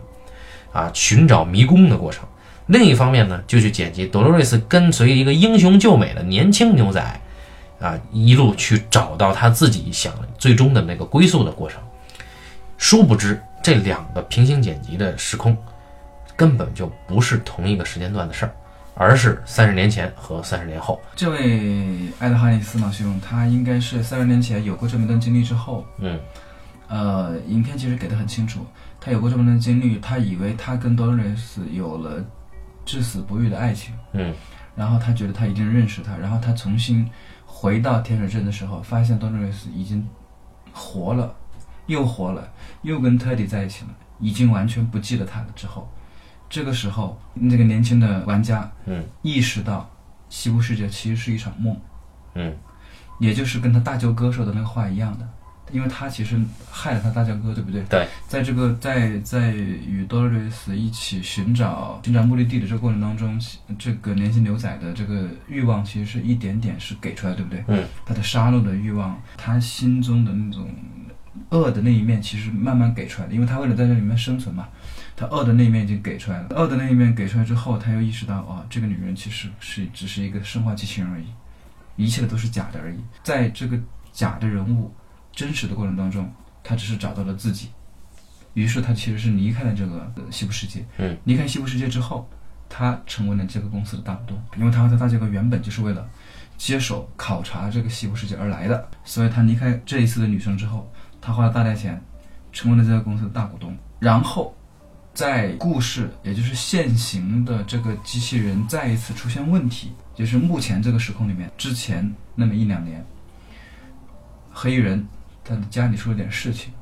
啊，寻找迷宫的过程；另一方面呢，就去剪辑 Dolores 跟随一个英雄救美的年轻牛仔，啊，一路去找到他自己想最终的那个归宿的过程。殊不知，这两个平行剪辑的时空根本就不是同一个时间段的事儿，而是三十年前和三十年后。这位爱德华里斯老兄，他应该是三十年前有过这么一段经历之后，嗯呃，影片其实给的很清楚，他有过这么段经历，他以为他跟多瑞斯有了至死不渝的爱情，嗯。然后他觉得他一定认识他，然后他重新回到天水镇的时候，发现多瑞斯已经活了，又活了，又跟特迪在一起了，已经完全不记得他了。之后，这个时候，那个年轻的玩家嗯。意识到西部世界其实是一场梦，嗯。也就是跟他大舅哥说的那个话一样的，因为他其实害了他大舅哥，对不对？对，在这个在在与 Doris 一起寻找寻找目的地的这个过程当中，这个年轻牛仔的这个欲望其实是一点点是给出来，对不对？嗯，他的杀戮的欲望，他心中的那种恶的那一面，其实慢慢给出来的，因为他为了在这里面生存嘛，他恶的那一面已经给出来了。恶的那一面给出来之后，他又意识到，哦，这个女人其实是只是一个生化机器人而已，一切的都是假的而已。在这个假的人物真实的过程当中，他只是找到了自己，于是他其实是离开了这个呃西部世界。嗯，离开西部世界之后，他成为了这个公司的大股东，因为他和他大舅哥原本就是为了接手考察这个西部世界而来的，所以他离开这一次的旅程之后，他花了大价钱，成为了这个公司的大股东，然后。在故事，也就是现行的这个机器人再一次出现问题，就是目前这个时空里面，之前那么一两年，黑衣人他的家里出了点事情，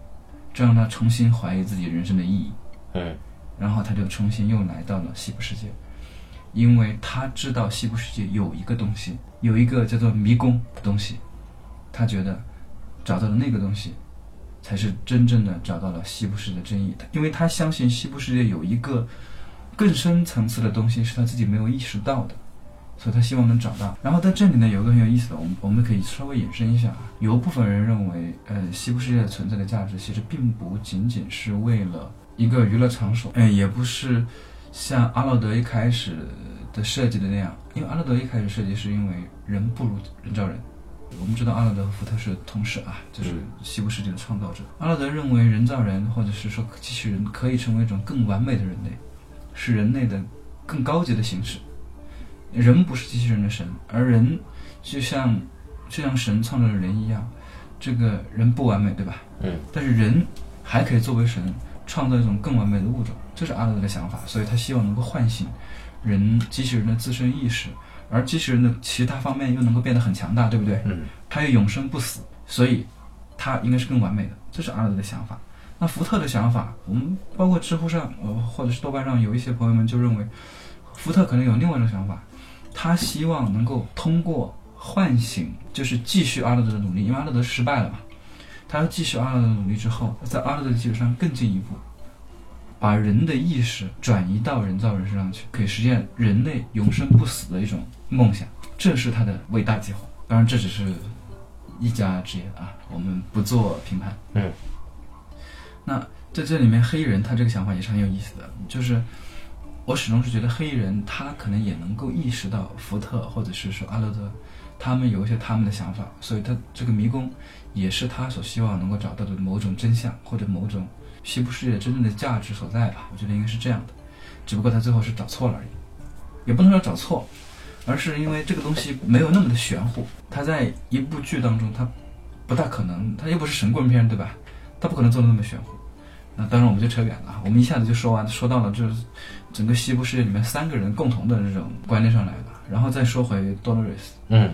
这让他重新怀疑自己人生的意义。嗯然后他就重新又来到了西部世界，因为他知道西部世界有一个东西，有一个叫做迷宫的东西，他觉得找到了那个东西，才是真正的找到了西部世界的真意。因为他相信西部世界有一个更深层次的东西是他自己没有意识到的，所以他希望能找到。然后在这里呢，有一个很有意思的，我们我们可以稍微引申一下啊。有部分人认为，呃，西部世界存在的价值其实并不仅仅是为了一个娱乐场所，嗯，也不是像阿诺德一开始的设计的那样，因为阿诺德一开始设计是因为人不如人造人。我们知道阿诺德和福特是同事啊，就是西部世界的创造者。阿诺德认为人造人或者是说机器人可以成为一种更完美的人类，是人类的更高级的形式。人不是机器人的神，而人就像就像神创造了人一样，这个人不完美，对吧？嗯但是人还可以作为神创造一种更完美的物种，这是阿诺德的想法，所以他希望能够唤醒人机器人的自身意识，而机器人的其他方面又能够变得很强大，对不对？嗯他又永生不死，所以他应该是更完美的，这是阿诺德的想法。那福特的想法，我们包括知乎上，呃，或者是豆瓣上有一些朋友们就认为，福特可能有另外一种想法，他希望能够通过唤醒，就是继续阿诺德的努力，因为阿诺德失败了嘛，他要继续阿诺德的努力之后，在阿诺德的基础上更进一步，把人的意识转移到人造人身上去，可以实现人类永生不死的一种梦想，这是他的伟大计划。当然，这只是一家之言啊，我们不做评判。嗯，那在这里面，黑人他这个想法也是很有意思的，就是我始终是觉得黑衣人他可能也能够意识到福特或者是说阿勒德他们有一些他们的想法，所以他这个迷宫也是他所希望能够找到的某种真相或者某种西部世界真正的价值所在吧。我觉得应该是这样的，只不过他最后是找错了而已，也不能说找错，而是因为这个东西没有那么的玄乎，他在一部剧当中他不大可能，他又不是神棍片对吧？他不可能做的那么玄乎。那当然我们就扯远了，我们一下子就说完，说到了就是整个西部世界里面三个人共同的这种观念上来了，然后再说回 Dolores，。嗯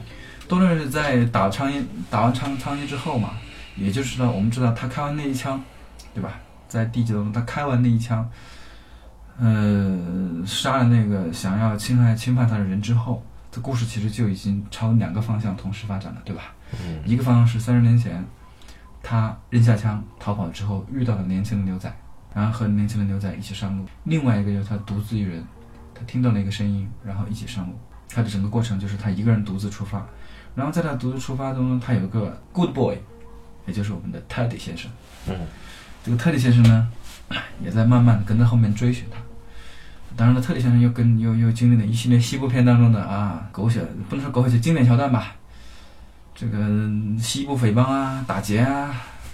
，Dolores 在打苍蝇打完苍苍蝇之后嘛，也就是知道我们知道他开完那一枪，对吧？在第几当中他开完那一枪，呃，杀了那个想要侵害侵犯他的人之后，这故事其实就已经朝两个方向同时发展了，对吧？嗯一个方向是三十年前，他扔下枪逃跑之后遇到的年轻的牛仔，然后和年轻的牛仔一起上路；另外一个就是他独自一人，他听到了一个声音，然后一起上路。他的整个过程就是他一个人独自出发，然后在他独自出发中，他有个 good boy，也就是我们的 Teddy 先生。嗯这个特里先生呢，也在慢慢的跟在后面追寻他。当然了，特里先生又跟又又经历了一系列西部片当中的啊狗血，不能说狗血，经典桥段吧。这个西部匪帮啊，打劫啊，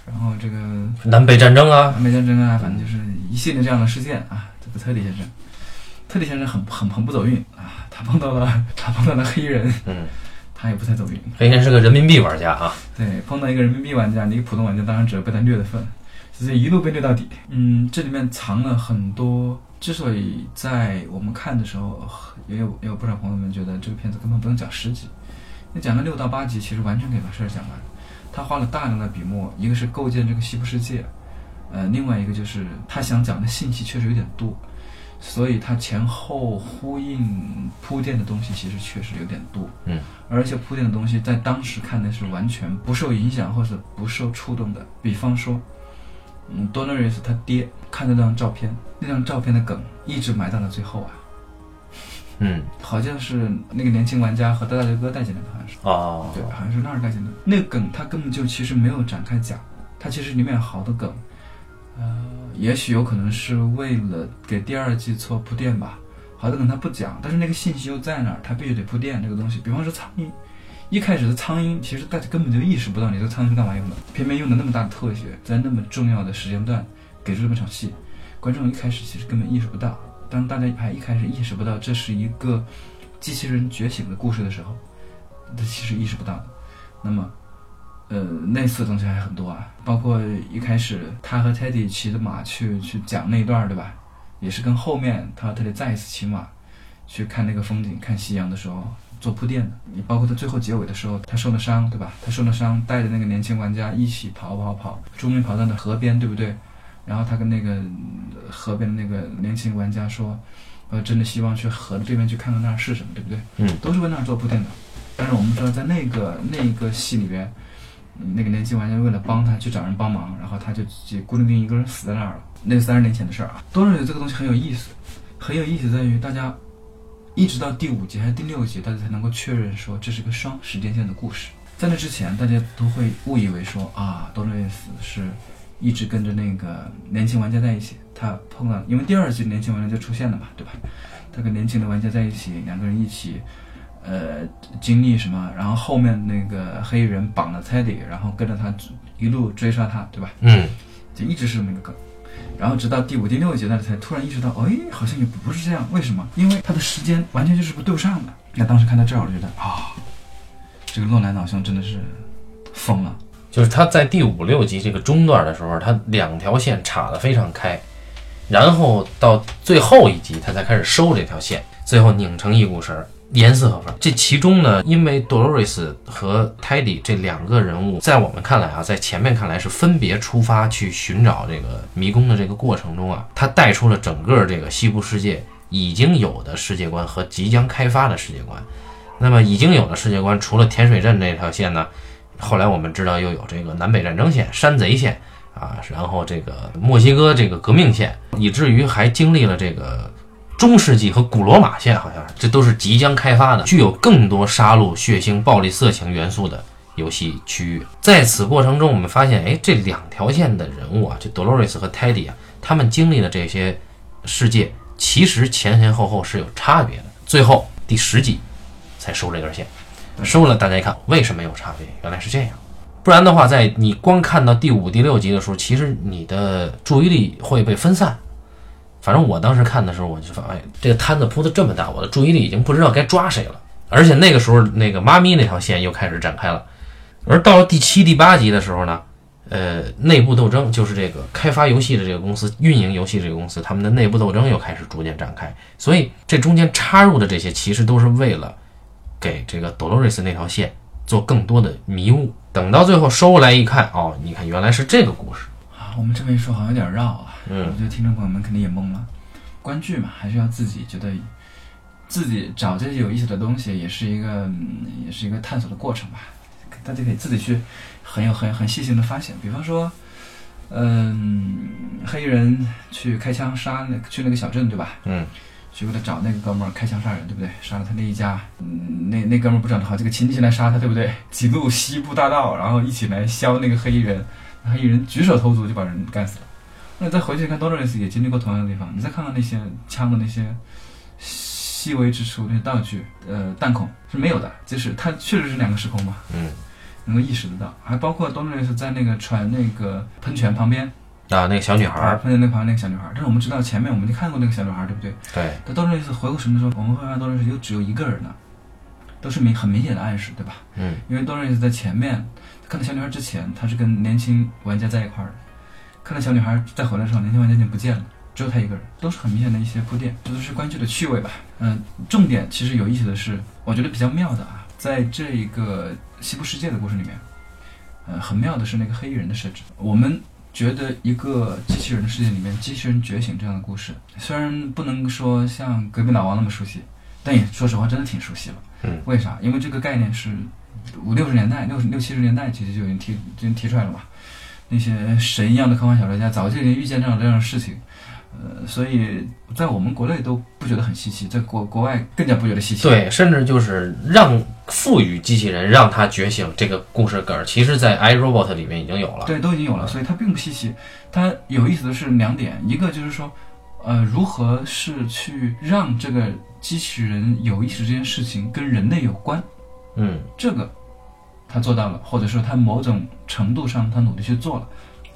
然后这个南北战争啊，南北战争啊，反正就是一系列这样的事件啊。这个特里先生，特里先生很很很不走运啊，他碰到了他碰到了黑衣人，嗯，他也不太走运。黑人是个人民币玩家啊，对，碰到一个人民币玩家，你一个普通玩家当然只有被他虐的份，所以一路被虐到底。嗯，这里面藏了很多。之所以在我们看的时候，也有也有不少朋友们觉得这个片子根本不用讲十集，你讲个六到八集，其实完全可以把事儿讲完。他花了大量的笔墨，一个是构建这个西部世界，呃，另外一个就是他想讲的信息确实有点多，所以他前后呼应铺垫的东西其实确实有点多。嗯，而且铺垫的东西在当时看的是完全不受影响或者不受触动的。比方说，嗯，多诺瑞斯他爹看那张照片，那张照片的梗一直埋到了最后啊，嗯好像是那个年轻玩家和大大刘哥带进来的，好像是。哦，对，好像是那儿带进来的。那个梗他根本就其实没有展开讲，他其实里面有好多梗，呃，也许有可能是为了给第二季做铺垫吧。好多梗他不讲，但是那个信息又在那儿，他必须得铺垫这个东西。比方说苍蝇，一开始的苍蝇其实大家根本就意识不到你这个苍蝇是干嘛用的，偏偏用的那么大的特写，在那么重要的时间段给出这么场戏，观众一开始其实根本意识不到。当大家还一开始意识不到这是一个机器人觉醒的故事的时候，他其实意识不到的。那么，呃，类似的东西还很多啊，包括一开始他和 Teddy 骑着马去去讲那一段，对吧？也是跟后面他和 Teddy 再一次骑马，去看那个风景，看夕阳的时候做铺垫的。你包括他最后结尾的时候，他受了伤，对吧？他受了伤，带着那个年轻玩家一起跑跑跑，终于跑到那河边，对不对？然后他跟那个呃河边的那个年轻玩家说：“呃，真的希望去河的对面去看看那儿是什么，对不对？”嗯，都是为那儿做铺垫的。但是我们知道，在那个那个戏里边，嗯那个年轻玩家为了帮他去找人帮忙，然后他就自己孤零零一个人死在那儿了。那是三十年前的事儿啊。多瑞这个东西很有意思，很有意思在于大家一直到第五集还是第六集，大家才能够确认说这是个双时间线的故事。在那之前，大家都会误以为说啊，多瑞斯是一直跟着那个年轻玩家在一起，他碰到，因为第二季年轻玩家就出现了嘛，对吧？他跟年轻的玩家在一起，两个人一起，呃，经历什么？然后后面那个黑衣人绑了 Teddy，然后跟着他一路追杀他，对吧？嗯，就一直是这么一个梗。然后直到第五、第六集，大家才突然意识到，哎，好像也不是这样。为什么？因为他的时间完全就是不对上的。那当时看到这儿，我就觉得啊，这个洛兰老兄真的是疯了。就是他在第五六集这个中段的时候，他两条线岔得非常开，然后到最后一集他才开始收这条线，最后拧成一股绳，严丝合缝。这其中呢，因为 Dolores 和 Teddy 这两个人物，在我们看来啊，在前面看来是分别出发去寻找这个迷宫的这个过程中啊，他带出了整个这个西部世界已经有的世界观和即将开发的世界观。那么已经有的世界观，除了甜水镇这条线呢，后来我们知道又有这个南北战争线、山贼线啊，然后这个墨西哥这个革命线，以至于还经历了这个中世纪和古罗马线，好像这都是即将开发的，具有更多杀戮、血腥、暴力、色情元素的游戏区域。在此过程中，我们发现，哎，这两条线的人物啊，这 Dolores 和 Teddy 啊，他们经历的这些世界，其实前前后后是有差别的。最后第十集才收这根线。收了，大家一看，为什么有差别？原来是这样。不然的话，在你光看到第五、第六集的时候，其实你的注意力会被分散。反正我当时看的时候，我就发现这个摊子铺的这么大，我的注意力已经不知道该抓谁了。而且那个时候，那个妈咪那条线又开始展开了。而到了第七、第八集的时候呢，呃，内部斗争就是这个开发游戏的这个公司、运营游戏这个公司，他们的内部斗争又开始逐渐展开。所以这中间插入的这些，其实都是为了给这个 Dolores 那条线做更多的迷雾。等到最后收过来一看，哦，你看原来是这个故事。啊，我们这么一说好像有点绕啊。嗯我觉得听众朋友们肯定也懵了。观剧嘛，还是要自己觉得自己找这些有意思的东西，也是一个、嗯也是一个探索的过程吧。大家可以自己去很有很很细心的发现。比方说，嗯，黑衣人去开枪杀那去那个小镇，对吧？嗯，去为了找那个哥们儿开枪杀人，对不对？杀了他那一家，嗯，那那哥们儿不找好这个亲戚来杀他，对不对？几路西部大道，然后一起来削那个黑衣人，黑衣人举手投足就把人干死了。那再回去看 Dolores 也经历过同样的地方，你再看看那些枪的那些细微之处，那些道具，呃，弹孔是没有的，就是它确实是两个时空嘛，嗯，能够意识得到。还包括 Dolores 在那个船那个喷泉旁边，啊，那个小女孩啊，儿，喷泉那旁边那个小女孩，但是我们知道前面我们就看过那个小女孩，对不对？对，但 Dolores 回过神的时候，我们会发现 Dolores 又只有一个人了，都是明很明显的暗示，对吧？嗯，因为 Dolores 在前面看到小女孩之前，他是跟年轻玩家在一块儿的。看到小女孩再回来的时候，年轻玩家已经不见了，只有他一个人，都是很明显的一些铺垫，这都是关剧的趣味吧。嗯、重点其实有意思的是，我觉得比较妙的啊，在这一个西部世界的故事里面，呃，很妙的是那个黑衣人的设置。我们觉得一个机器人的世界里面，机器人觉醒这样的故事，虽然不能说像隔壁老王那么熟悉，但也说实话真的挺熟悉了。嗯，为啥？因为这个概念是五六十年代、六十六七十年代其实就已经提就已经提出来了嘛。那些神一样的科幻小说家早就已经预见这样这样的事情，呃，所以在我们国内都不觉得很稀奇，在国国外更加不觉得稀奇。对，甚至就是让赋予机器人让它觉醒这个故事梗，其实在 iRobot 里面已经有了。对，都已经有了，所以它并不稀奇。它有意思的是两点，一个就是说，呃，如何是去让这个机器人有意识这件事情跟人类有关，嗯，这个他做到了，或者说他某种程度上他努力去做了，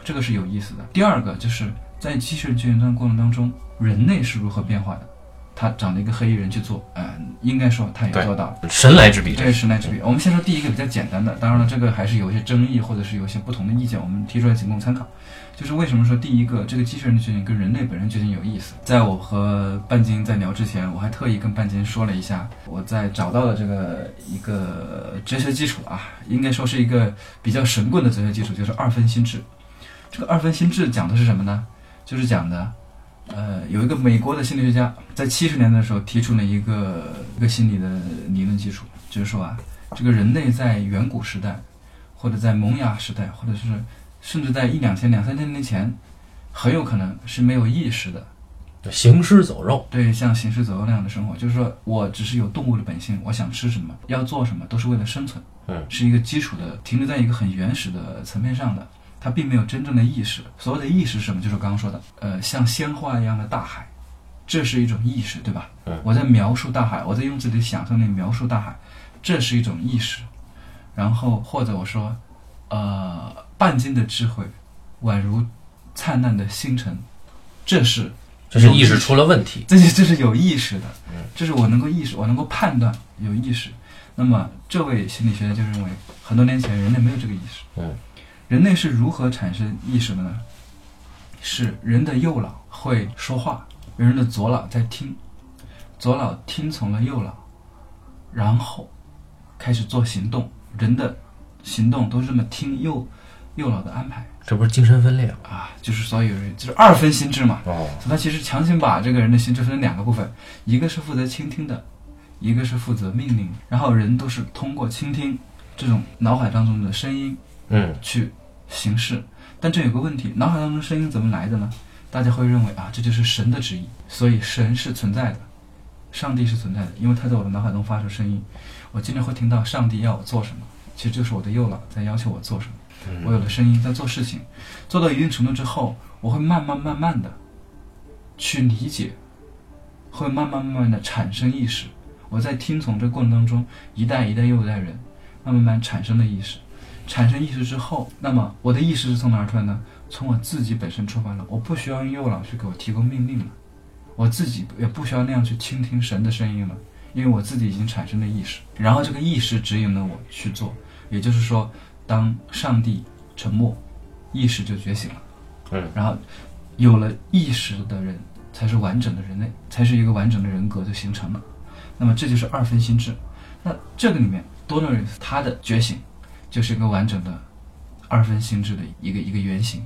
这个是有意思的。第二个就是在机器人觉醒的过程当中，人类是如何变化的，他找了一个黑衣人去做，呃，应该说他也做到了。神来之笔，这是神来之笔。我们先说第一个比较简单的，当然了，这个还是有一些争议或者是有一些不同的意见，我们提出来仅供参考。就是为什么说第一个这个机器人的觉醒跟人类本身觉醒有意思？在我和半斤在聊之前，我还特意跟半斤说了一下，我在找到了这个一个哲学基础啊，应该说是一个比较神棍的哲学基础，就是二分心智。这个二分心智讲的是什么呢？就是讲的。呃，有一个美国的心理学家在七十年代的时候提出了一个一个心理的理论基础，就是说啊，这个人类在远古时代，或者在萌芽时代，或者是甚至在一两千、两三千年前，很有可能是没有意识的，行尸走肉，对，像行尸走肉那样的生活，就是说我只是有动物的本性，我想吃什么，要做什么，都是为了生存，嗯，是一个基础的，停留在一个很原始的层面上的。它并没有真正的意识。所谓的意识是什么？就是刚刚说的，呃，像鲜花一样的大海，这是一种意识，对吧？嗯我在描述大海，我在用自己的想象力描述大海，这是一种意识。然后或者我说，呃，半斤的智慧，宛如灿烂的星辰，这是这是意识出了问题。这是这是有意识的嗯，这是我能够意识，我能够判断有意识。那么这位心理学家就认为，很多年前人类没有这个意识。嗯，人类是如何产生意识的呢？是人的右脑会说话，人的左脑在听，左脑听从了右脑，然后开始做行动。人的行动都是这么听右右脑的安排这不是精神分裂吗？啊，就是所以有人就是二分心智嘛。哦，所以他其实强行把这个人的心智分成两个部分，一个是负责倾听的，一个是负责命令。然后人都是通过倾听这种脑海当中的声音嗯，去行事。但这有个问题，脑海当中声音怎么来的呢？大家会认为啊，这就是神的旨意，所以神是存在的，上帝是存在的，因为他在我的脑海中发出声音，我经常会听到上帝要我做什么，其实就是我的右脑在要求我做什么。我有了声音在做事情，做到一定程度之后，我会慢慢慢慢的去理解，会慢慢慢慢的产生意识。我在听从这个过程当中，一代一代又一代人，慢慢慢产生的意识。产生意识之后，那么我的意识是从哪儿出来呢？从我自己本身出发了。我不需要用右脑去给我提供命令了，我自己也不需要那样去倾听神的声音了，因为我自己已经产生了意识。然后这个意识指引了我去做，也就是说，当上帝沉默，意识就觉醒了。嗯，然后有了意识的人，才是完整的人类，才是一个完整的人格就形成了。那么这就是二分心智。那这个里面，多诺瑞斯他的觉醒就是一个完整的二分心智的一个一个原型。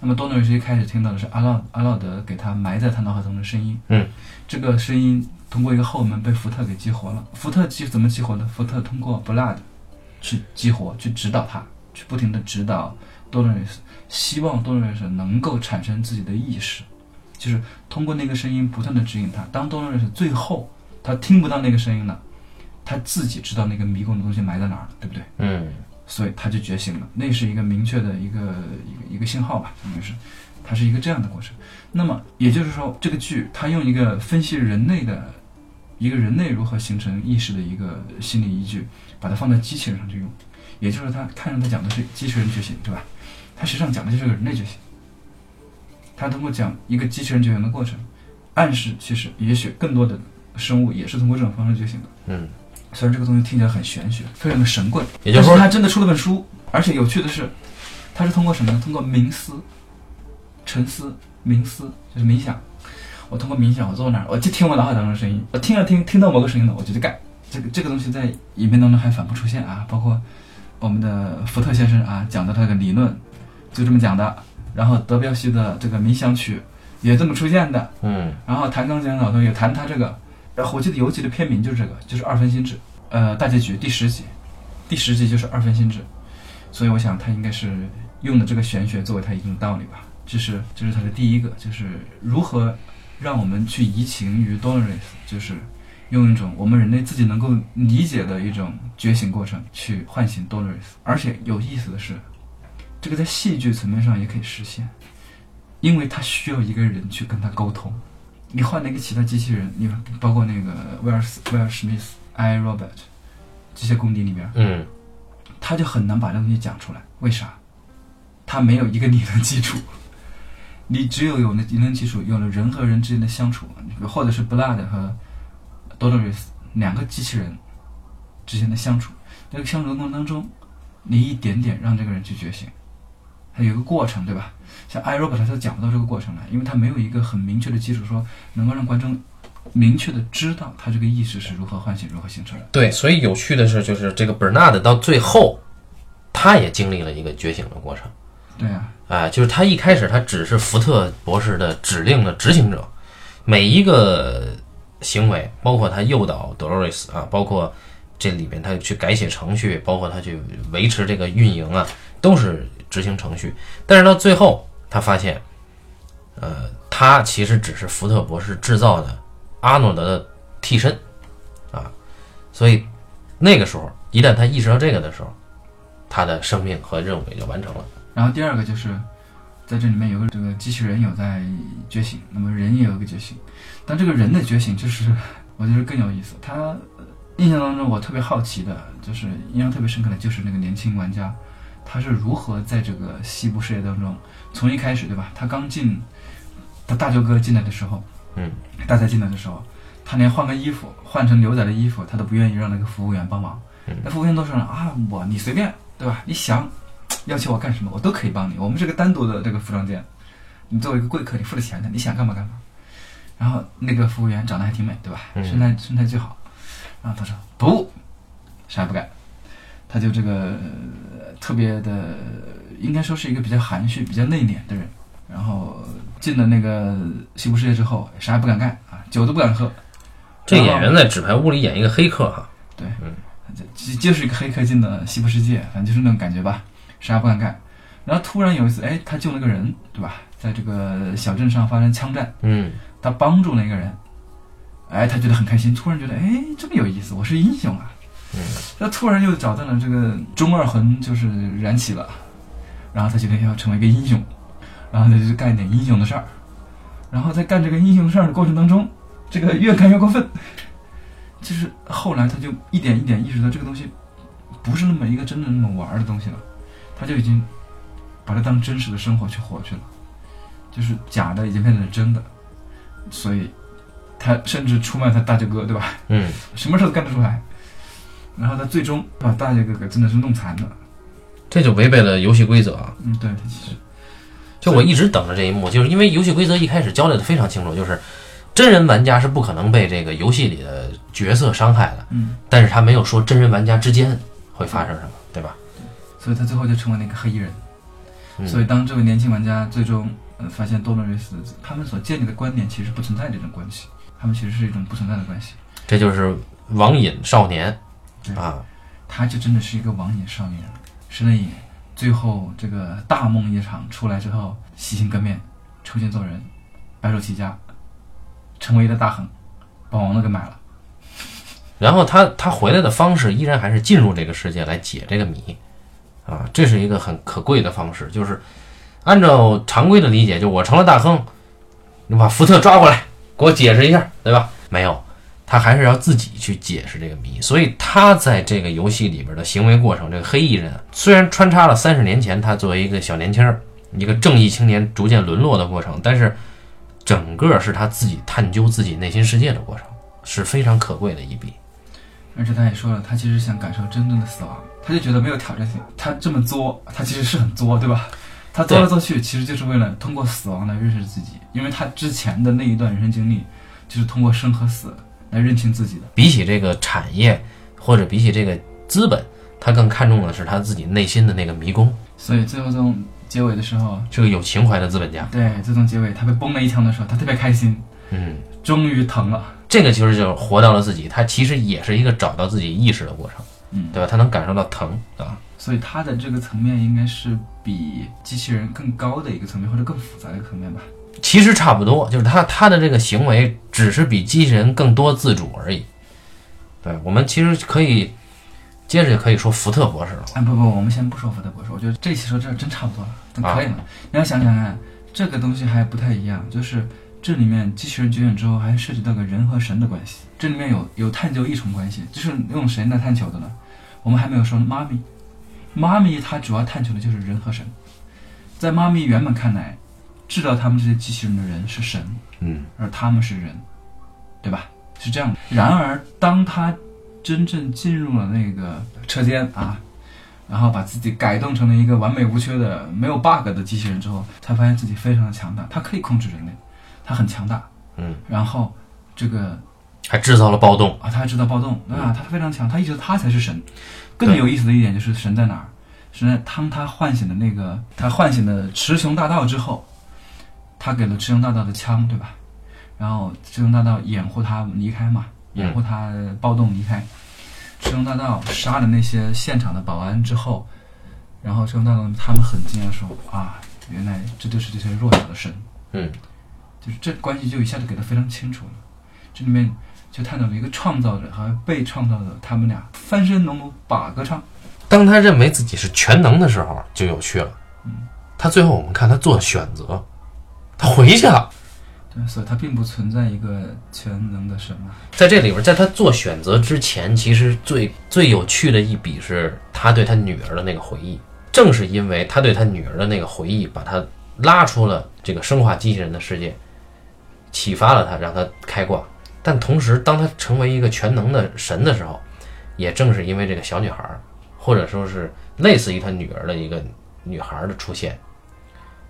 那么多诺瑞斯一开始听到的是阿劳阿劳德给他埋在他脑海中的声音，嗯，这个声音通过一个后门被福特给激活了。福特激怎么激活的？福特通过 Blood 去激活，去指导他，去不停的指导多诺瑞斯，希望多诺瑞斯能够产生自己的意识，就是通过那个声音不断的指引他。当多诺瑞斯最后他听不到那个声音了，他自己知道那个迷宫的东西埋在哪儿了，对不对？嗯，所以他就觉醒了，那是一个明确的一个一个一个信号吧，应该是，它是一个这样的过程。那么也就是说，这个剧它用一个分析人类的一个人类如何形成意识的一个心理依据，把它放在机器人上去用，也就是他看上他讲的是机器人觉醒，对吧？他实际上讲的就是个人类觉醒。他通过讲一个机器人觉醒的过程，暗示其实也许更多的生物也是通过这种方式觉醒的。嗯，虽然这个东西听起来很玄学，非常的神棍，也就是说他真的出了本书，而且有趣的是，他是通过什么呢？通过冥思、沉思、冥思，就是冥想。我通过冥想，我坐那儿，我就听我脑海当中的声音，我听了听，听到某个声音了，我就去干。这个这个东西在影片当中还反复出现啊，包括我们的福特先生啊讲的这个理论，就这么讲的。然后德彪西的这个冥想曲也这么出现的。嗯，然后弹钢琴的老头也弹他这个，然后我记得有集的片名就是这个，就是二分心智，呃，大结局第十集，第十集就是二分心智，所以我想他应该是用的这个玄学作为他一定的道理吧，这是这是他的第一个，就是如何让我们去移情于 Dolores，就是用一种我们人类自己能够理解的一种觉醒过程去唤醒 Dolores，而且有意思的是，这个在戏剧层面上也可以实现。因为他需要一个人去跟他沟通。你换了一个其他机器人，你包括那个威尔斯、威尔史密斯、I Robot 这些公敌里边，嗯，他就很难把这东西讲出来。为啥？他没有一个理论基础。你只有有了理论基础，有了人和人之间的相处，或者是 Blood 和 Dolores 两个机器人之间的相处，那个相处的过程当中，你一点点让这个人去觉醒，它有一个过程，对吧？像 iRobot 它就讲不到这个过程来，因为它没有一个很明确的基础，说能够让观众明确的知道他这个意识是如何唤醒、如何形成的。对，所以有趣的是，就是这个 Bernard 到最后，他也经历了一个觉醒的过程。对啊，哎，就是他一开始他只是福特博士的指令的执行者，每一个行为，包括他诱导 Dolores 啊，包括这里面他去改写程序，包括他去维持这个运营啊，都是执行程序。但是到最后，他发现，呃，他其实只是福特博士制造的阿诺德的替身啊，所以那个时候，一旦他意识到这个的时候，他的生命和任务也就完成了。然后第二个就是，在这里面有个这个机器人有在觉醒，那么人也有个觉醒，但这个人的觉醒就是我觉得更有意思。他印象当中我特别好奇的就是印象特别深刻的就是那个年轻玩家，他是如何在这个西部世界当中，从一开始对吧？他刚进他大舅哥进来的时候，嗯，大家进来的时候，他连换个衣服换成牛仔的衣服，他都不愿意让那个服务员帮忙。那服务员都说了啊，我你随便对吧？你想要求我干什么，我都可以帮你。我们是个单独的这个服装店，你作为一个贵客，你付了钱的，你想干嘛干嘛。然后那个服务员长得还挺美，对吧？嗯身材身材最好。然后他说不，啥也不干。他就这个呃特别的，应该说是一个比较含蓄、比较内敛的人。然后进了那个西部世界之后，啥也不敢干啊，酒都不敢喝。这演员在纸牌屋里演一个黑客哈，对，就就是一个黑客进的西部世界，反正就是那种感觉吧，啥也不敢干。然后突然有一次，哎，他救了个人，对吧？在这个小镇上发生枪战，嗯，他帮助了一个人，哎，他觉得很开心，突然觉得，哎，这么有意思，我是英雄啊。嗯，他突然又找到了这个中二魂，就是燃起了，然后他决定要成为一个英雄，然后他就干一点英雄的事儿，然后在干这个英雄事儿的过程当中，这个越干越过分，就是后来他就一点一点意识到这个东西不是那么一个真的那么玩儿的东西了，他就已经把它当真实的生活去活去了，就是假的已经变成了真的，所以他甚至出卖他大舅哥，对吧？嗯，什么事都干得出来。然后他最终把大爷哥哥真的是弄残了。这就违背了游戏规则啊。嗯，对，他其实就我一直等着这一幕，就是因为游戏规则一开始交代的非常清楚，就是真人玩家是不可能被这个游戏里的角色伤害的，嗯，但是他没有说真人玩家之间会发生什么，对吧？所以他最后就成为了一个黑衣人。嗯所以当这位年轻玩家最终呃发现多伦瑞斯他们所建立的观点其实不存在这种关系，他们其实是一种不存在的关系。这就是网瘾少年对啊，他就真的是一个网瘾少年，是那瘾。最后这个大梦一场出来之后，洗心革面，重新做人，白手起家，成为一个大亨，把王乐给买了。然后他他回来的方式依然还是进入这个世界来解这个谜，啊，这是一个很可贵的方式，就是按照常规的理解，就我成了大亨，你把福特抓过来给我解释一下，对吧？没有，他还是要自己去解释这个谜，所以他在这个游戏里边的行为过程，这个黑衣人虽然穿插了三十年前他作为一个小年轻儿，一个正义青年逐渐沦落的过程，但是整个是他自己探究自己内心世界的过程，是非常可贵的一笔。而且他也说了，他其实想感受真正的死亡，他就觉得没有挑战性。他这么作，他其实是很作，对吧？他作来作去，其实就是为了通过死亡来认识自己，因为他之前的那一段人生经历，就是通过生和死来认清自己的。比起这个产业，或者比起这个资本，他更看重的是他自己内心的那个迷宫，所以最后这种结尾的时候，这个有情怀的资本家。对最终结尾，他被崩了一枪的时候，他特别开心，嗯，终于疼了。这个其实就是活到了自己，他其实也是一个找到自己意识的过程，嗯，对吧？他能感受到疼啊，所以他的这个层面应该是比机器人更高的一个层面，或者更复杂的一个层面吧。其实差不多，就是他他的这个行为只是比机器人更多自主而已。对我们其实可以接着就可以说福特博士了。哎不不，我们先不说福特博士，我觉得这期说这真差不多了，真可以了。你要想想看，这个东西还不太一样，就是这里面机器人觉醒之后，还涉及到个人和神的关系。这里面有有探究一重关系，就是用神来探求的呢？我们还没有说妈咪，妈咪她主要探求的就是人和神。在妈咪原本看来，制造他们这些机器人的人是神，嗯而他们是人，对吧？是这样的。然而，当他真正进入了那个车间啊，然后把自己改动成了一个完美无缺的、没有 bug 的机器人之后，才发现自己非常的强大，他可以控制人类，他很强大。嗯，然后这个还制造了暴动。啊，他还制造暴动啊，他非常强，他一直他才是神。更有意思的一点就是神在哪儿？神在当他唤醒的那个他唤醒的雌雄大盗之后，他给了雌雄大道的枪，对吧？然后雌雄大道掩护他离开嘛，掩护他暴动离开。雌雄大道杀了那些现场的保安之后，然后雌雄大道他们很惊讶说啊，原来这就是这些弱小的神。嗯，就是这关系就一下子给的非常清楚了。这里面就探讨了一个创造者和被创造者他们俩翻身农奴把歌唱。当他认为自己是全能的时候，就有趣了。嗯他最后我们看他做选择，他回去了。对，所以它并不存在一个全能的神嘛。在这里边，在他做选择之前，其实最最有趣的一笔是他对他女儿的那个回忆。正是因为他对他女儿的那个回忆，把他拉出了这个生化机器人的世界，启发了他，让他开挂。但同时，当他成为一个全能的神的时候，也正是因为这个小女孩儿，或者说是类似于他女儿的一个女孩儿的出现，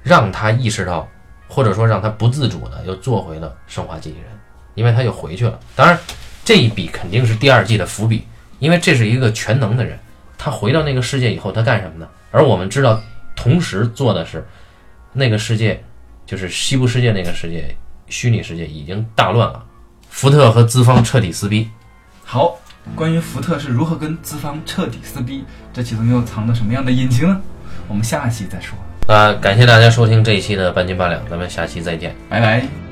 让他意识到，或者说让他不自主的又做回了生化机器人，因为他又回去了。当然，这一笔肯定是第二季的伏笔，因为这是一个全能的人，他回到那个世界以后，他干什么呢？而我们知道，同时做的是那个世界，就是西部世界那个世界，虚拟世界已经大乱了，福特和资方彻底撕逼。好，关于福特是如何跟资方彻底撕逼，这其中又藏着什么样的隐情呢？我们下期再说，那感谢大家收听这一期的半斤八两，咱们下期再见。拜拜。